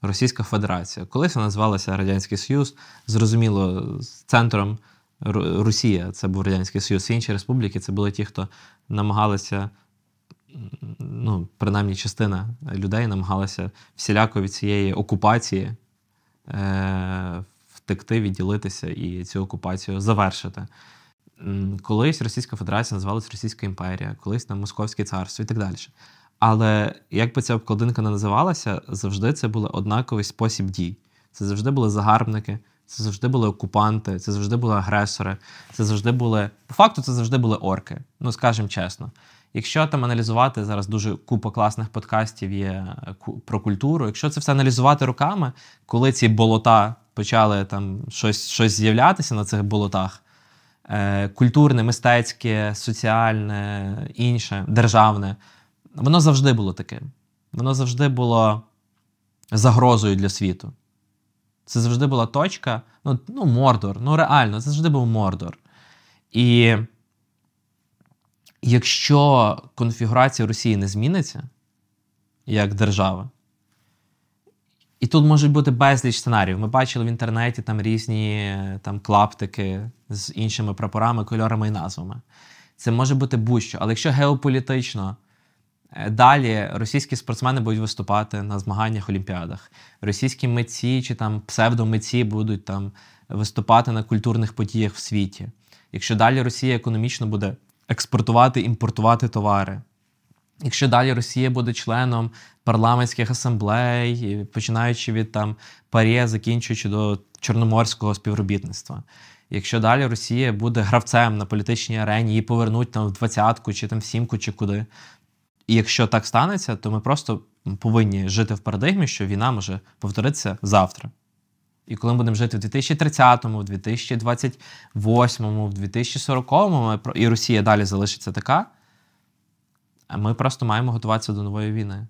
[SPEAKER 8] Російська Федерація. Колись вона називалася Радянський Союз. Зрозуміло, з центром Росія це був Радянський Союз. Інші республіки це були ті, хто намагалися, ну, принаймні частина людей намагалася всіляко від цієї окупації е- втекти, відділитися і цю окупацію завершити. Колись Російська Федерація називалась Російська імперія, колись там Московське царство і так далі. Але як би ця обкладинка не називалася, завжди це був однаковий спосіб дій. Це завжди були загарбники, це завжди були окупанти, це завжди були агресори, це завжди були. По факту, це завжди були орки. Ну, скажімо чесно. Якщо там аналізувати зараз дуже купа класних подкастів є е, про культуру, якщо це все аналізувати руками, коли ці болота почали там щось, щось з'являтися на цих болотах, е, культурне, мистецьке, соціальне, інше, державне, воно завжди було таким. Воно завжди було загрозою для світу. Це завжди була точка, ну, ну Мордор, ну реально, це завжди був Мордор. І якщо конфігурація Росії не зміниться як держава, і тут можуть бути безліч сценаріїв. Ми бачили в інтернеті там різні е, там, клаптики з іншими прапорами, кольорами і назвами. Це може бути будь-що. Але якщо геополітично е, далі російські спортсмени будуть виступати на змаганнях Олімпіадах, російські митці чи там псевдомитці будуть там виступати на культурних подіях в світі. Якщо далі Росія економічно буде експортувати, імпортувати товари, Якщо далі Росія буде членом парламентських асамблей, починаючи від там ПАРЄ, закінчуючи до чорноморського співробітництва. Якщо далі Росія буде гравцем на політичній арені, її повернуть там в двадцятку чи там в сімку, чи куди. І якщо так станеться, то ми просто повинні жити в парадигмі, що війна може повторитися завтра. І коли ми будемо жити в 2030-му, в 2028-му, в 2040-му, ми і Росія далі залишиться така, ми просто маємо готуватися до нової війни.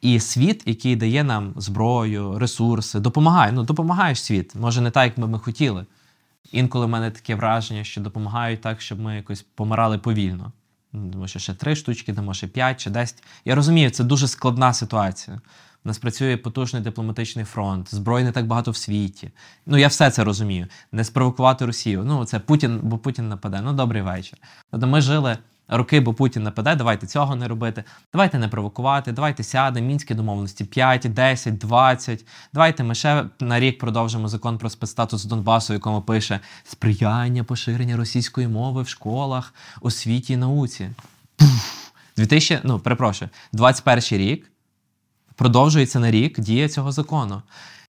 [SPEAKER 8] І світ, який дає нам зброю, ресурси, допомагає. Ну, допомагає ж світ. Може, не так, як би ми хотіли. Інколи в мене таке враження, що допомагають так, щоб ми якось помирали повільно. Тому що ще три штучки, дамо ще п'ять чи десять. Я розумію, це дуже складна ситуація. У нас працює потужний дипломатичний фронт, зброї не так багато в світі. Ну, я все це розумію. Не спровокувати Росію. Ну, це Путін, бо Путін нападе. Ну, добрий вечір. Тобто ми жили роки, бо Путін нападе, давайте цього не робити, давайте не провокувати, давайте сядемо, мінські домовленості 5, 10, 20. Давайте ми ще на рік продовжимо закон про спецстатус Донбасу, в якому пише сприяння поширення російської мови в школах, освіті і науці. 2000, ну, перепрошую, 21 рік продовжується на рік дія цього закону.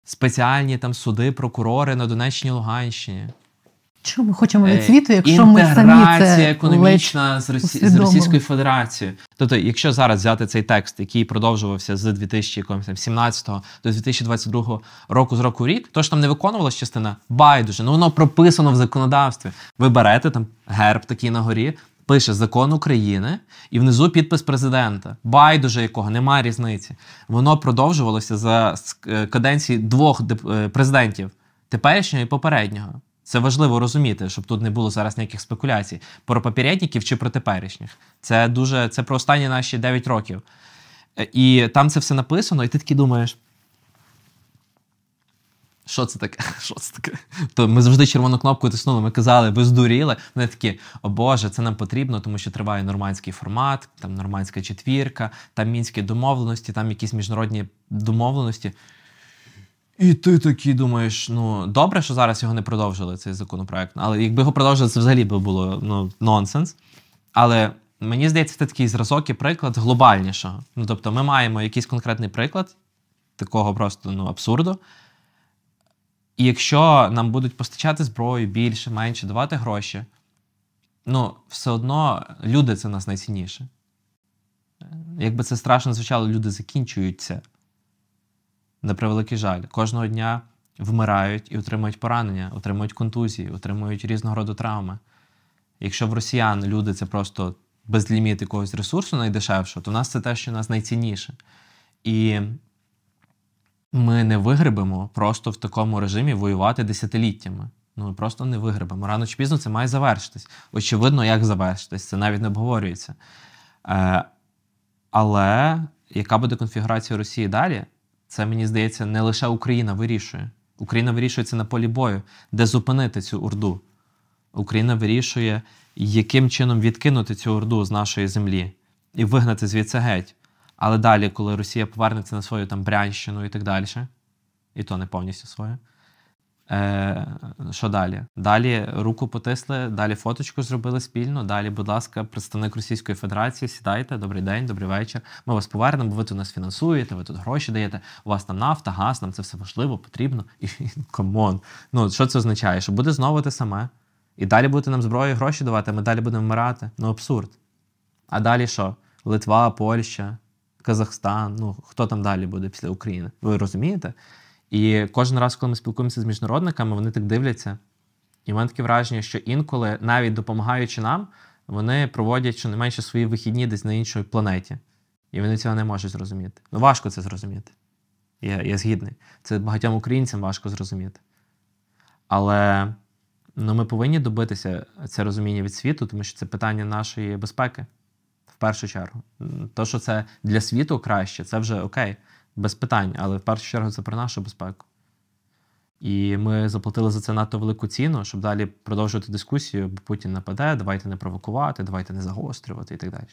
[SPEAKER 8] Спеціальні там суди, прокурори на Донеччині Луганщині.
[SPEAKER 1] Що ми хочемо від
[SPEAKER 8] Е,
[SPEAKER 1] світу, якщо ми самі
[SPEAKER 8] інтеграція
[SPEAKER 1] це
[SPEAKER 8] економічна з, Росі... з? Російською Федерацією. Тобто, якщо зараз взяти цей текст, який продовжувався з 2017 до 2022 року з року в рік, то ж там не виконувалась частина байдуже. Ну воно прописано в законодавстві. Ви берете там герб такий на горі. Пише закон України і внизу підпис президента. Байдуже якого немає різниці. Воно продовжувалося за е, каденції двох е, президентів теперішнього і попереднього. Це важливо розуміти, щоб тут не було зараз ніяких спекуляцій про попередників чи про теперішніх. Це дуже це про останні наші 9 років. Е, І там це все написано, і ти такий думаєш. Що це таке? [laughs] Що це таке? То ми завжди червону кнопку тиснули, ми казали, ви здуріли. Вони такі, о Боже, це нам потрібно, тому що триває нормандський формат, там нормандська четвірка, там мінські домовленості, там якісь міжнародні домовленості. І ти такий думаєш, ну добре, що зараз його не продовжили, цей законопроект. Але якби його продовжили, це взагалі би було ну, нонсенс. Але мені здається, це такий зразок і приклад глобальнішого. Ну, тобто, ми маємо якийсь конкретний приклад такого просто ну, абсурду. І якщо нам будуть постачати зброю більше, менше, давати гроші, ну, все одно люди це нас найцінніше. Якби це страшно звучало, люди закінчуються. На превеликий жаль. Кожного дня вмирають і отримують поранення, отримують контузії, отримують різного роду травми. Якщо в росіян люди це просто безліміт якогось ресурсу найдешевшого, то в нас це те, що в нас найцінніше. І ми не вигребемо просто в такому режимі воювати десятиліттями. Ну, ми просто не вигребемо. Рано чи пізно це має завершитись. Очевидно, як завершитись, це навіть не обговорюється. Е, але яка буде конфігурація Росії далі? Це, мені здається, не лише Україна вирішує. Україна вирішує це на полі бою, де зупинити цю орду. Україна вирішує, яким чином відкинути цю орду з нашої землі і вигнати звідси геть. Але далі, коли Росія повернеться на свою там Брянщину і так далі, і то не повністю свою. Е, що далі? Далі руку потисли, далі фоточку зробили спільно. Далі, будь ласка, представник Російської Федерації, сідайте, добрий день, добрий вечір. Ми вас повернемо, бо ви тут нас фінансуєте, ви тут гроші даєте. У вас там нафта, газ, нам це все важливо, потрібно. І [laughs] come on. Ну що це означає? Що буде знову те саме. І далі будете нам зброю і гроші давати, а ми далі будемо вмирати. Ну, абсурд. А далі що? Литва, Польща, Казахстан. Ну, хто там далі буде після України? Ви розумієте? І кожен раз, коли ми спілкуємося з міжнародниками, вони так дивляться. І в мене таке враження, що інколи, навіть допомагаючи нам, вони проводять щонайменше свої вихідні десь на іншій планеті. І вони цього не можуть зрозуміти. Ну, важко це зрозуміти. Я, я згідний. Це багатьом українцям важко зрозуміти. Але ну, ми повинні добитися це розуміння від світу, тому що це питання нашої безпеки першу чергу. То, що це для світу краще, це вже окей, без питань, але в першу чергу це про нашу безпеку. І ми заплатили за це надто велику ціну, щоб далі продовжувати дискусію, бо Путін нападе, давайте не провокувати, давайте не загострювати і так далі.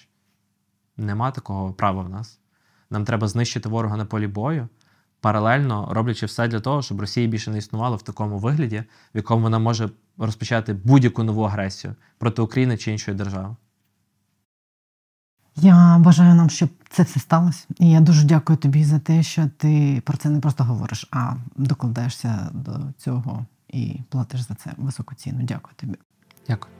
[SPEAKER 8] Нема такого права в нас. Нам треба знищити ворога на полі бою, паралельно роблячи все для того, щоб Росія більше не існувала в такому вигляді, в якому вона може розпочати будь-яку нову агресію проти України чи іншої держави.
[SPEAKER 1] Я бажаю нам, щоб це все сталося. І я дуже дякую тобі за те, що ти про це не просто говориш, а докладаєшся до цього і платиш за це високу ціну. Дякую тобі.
[SPEAKER 8] Дякую.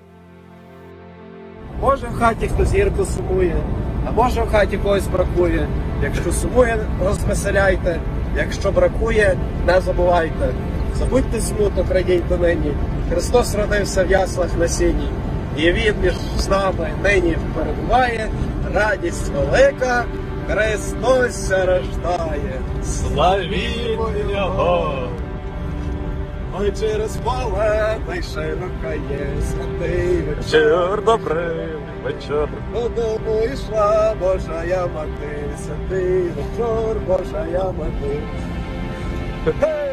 [SPEAKER 11] Може в хаті хтось гірко сумує, а може в хаті когось бракує. Якщо сумує, розвеселяйте, якщо бракує, не забувайте. Забудьте смуток, радійте нині. Христос родився в яслах на сіні, і Він між нами нині перебуває радість велика, Христос рождає, славімо Його! Ой, через поле найширока є святий вечір, добрий вечір. Додому йшла Божа я мати, святий вечір, Божа я мати. Hey!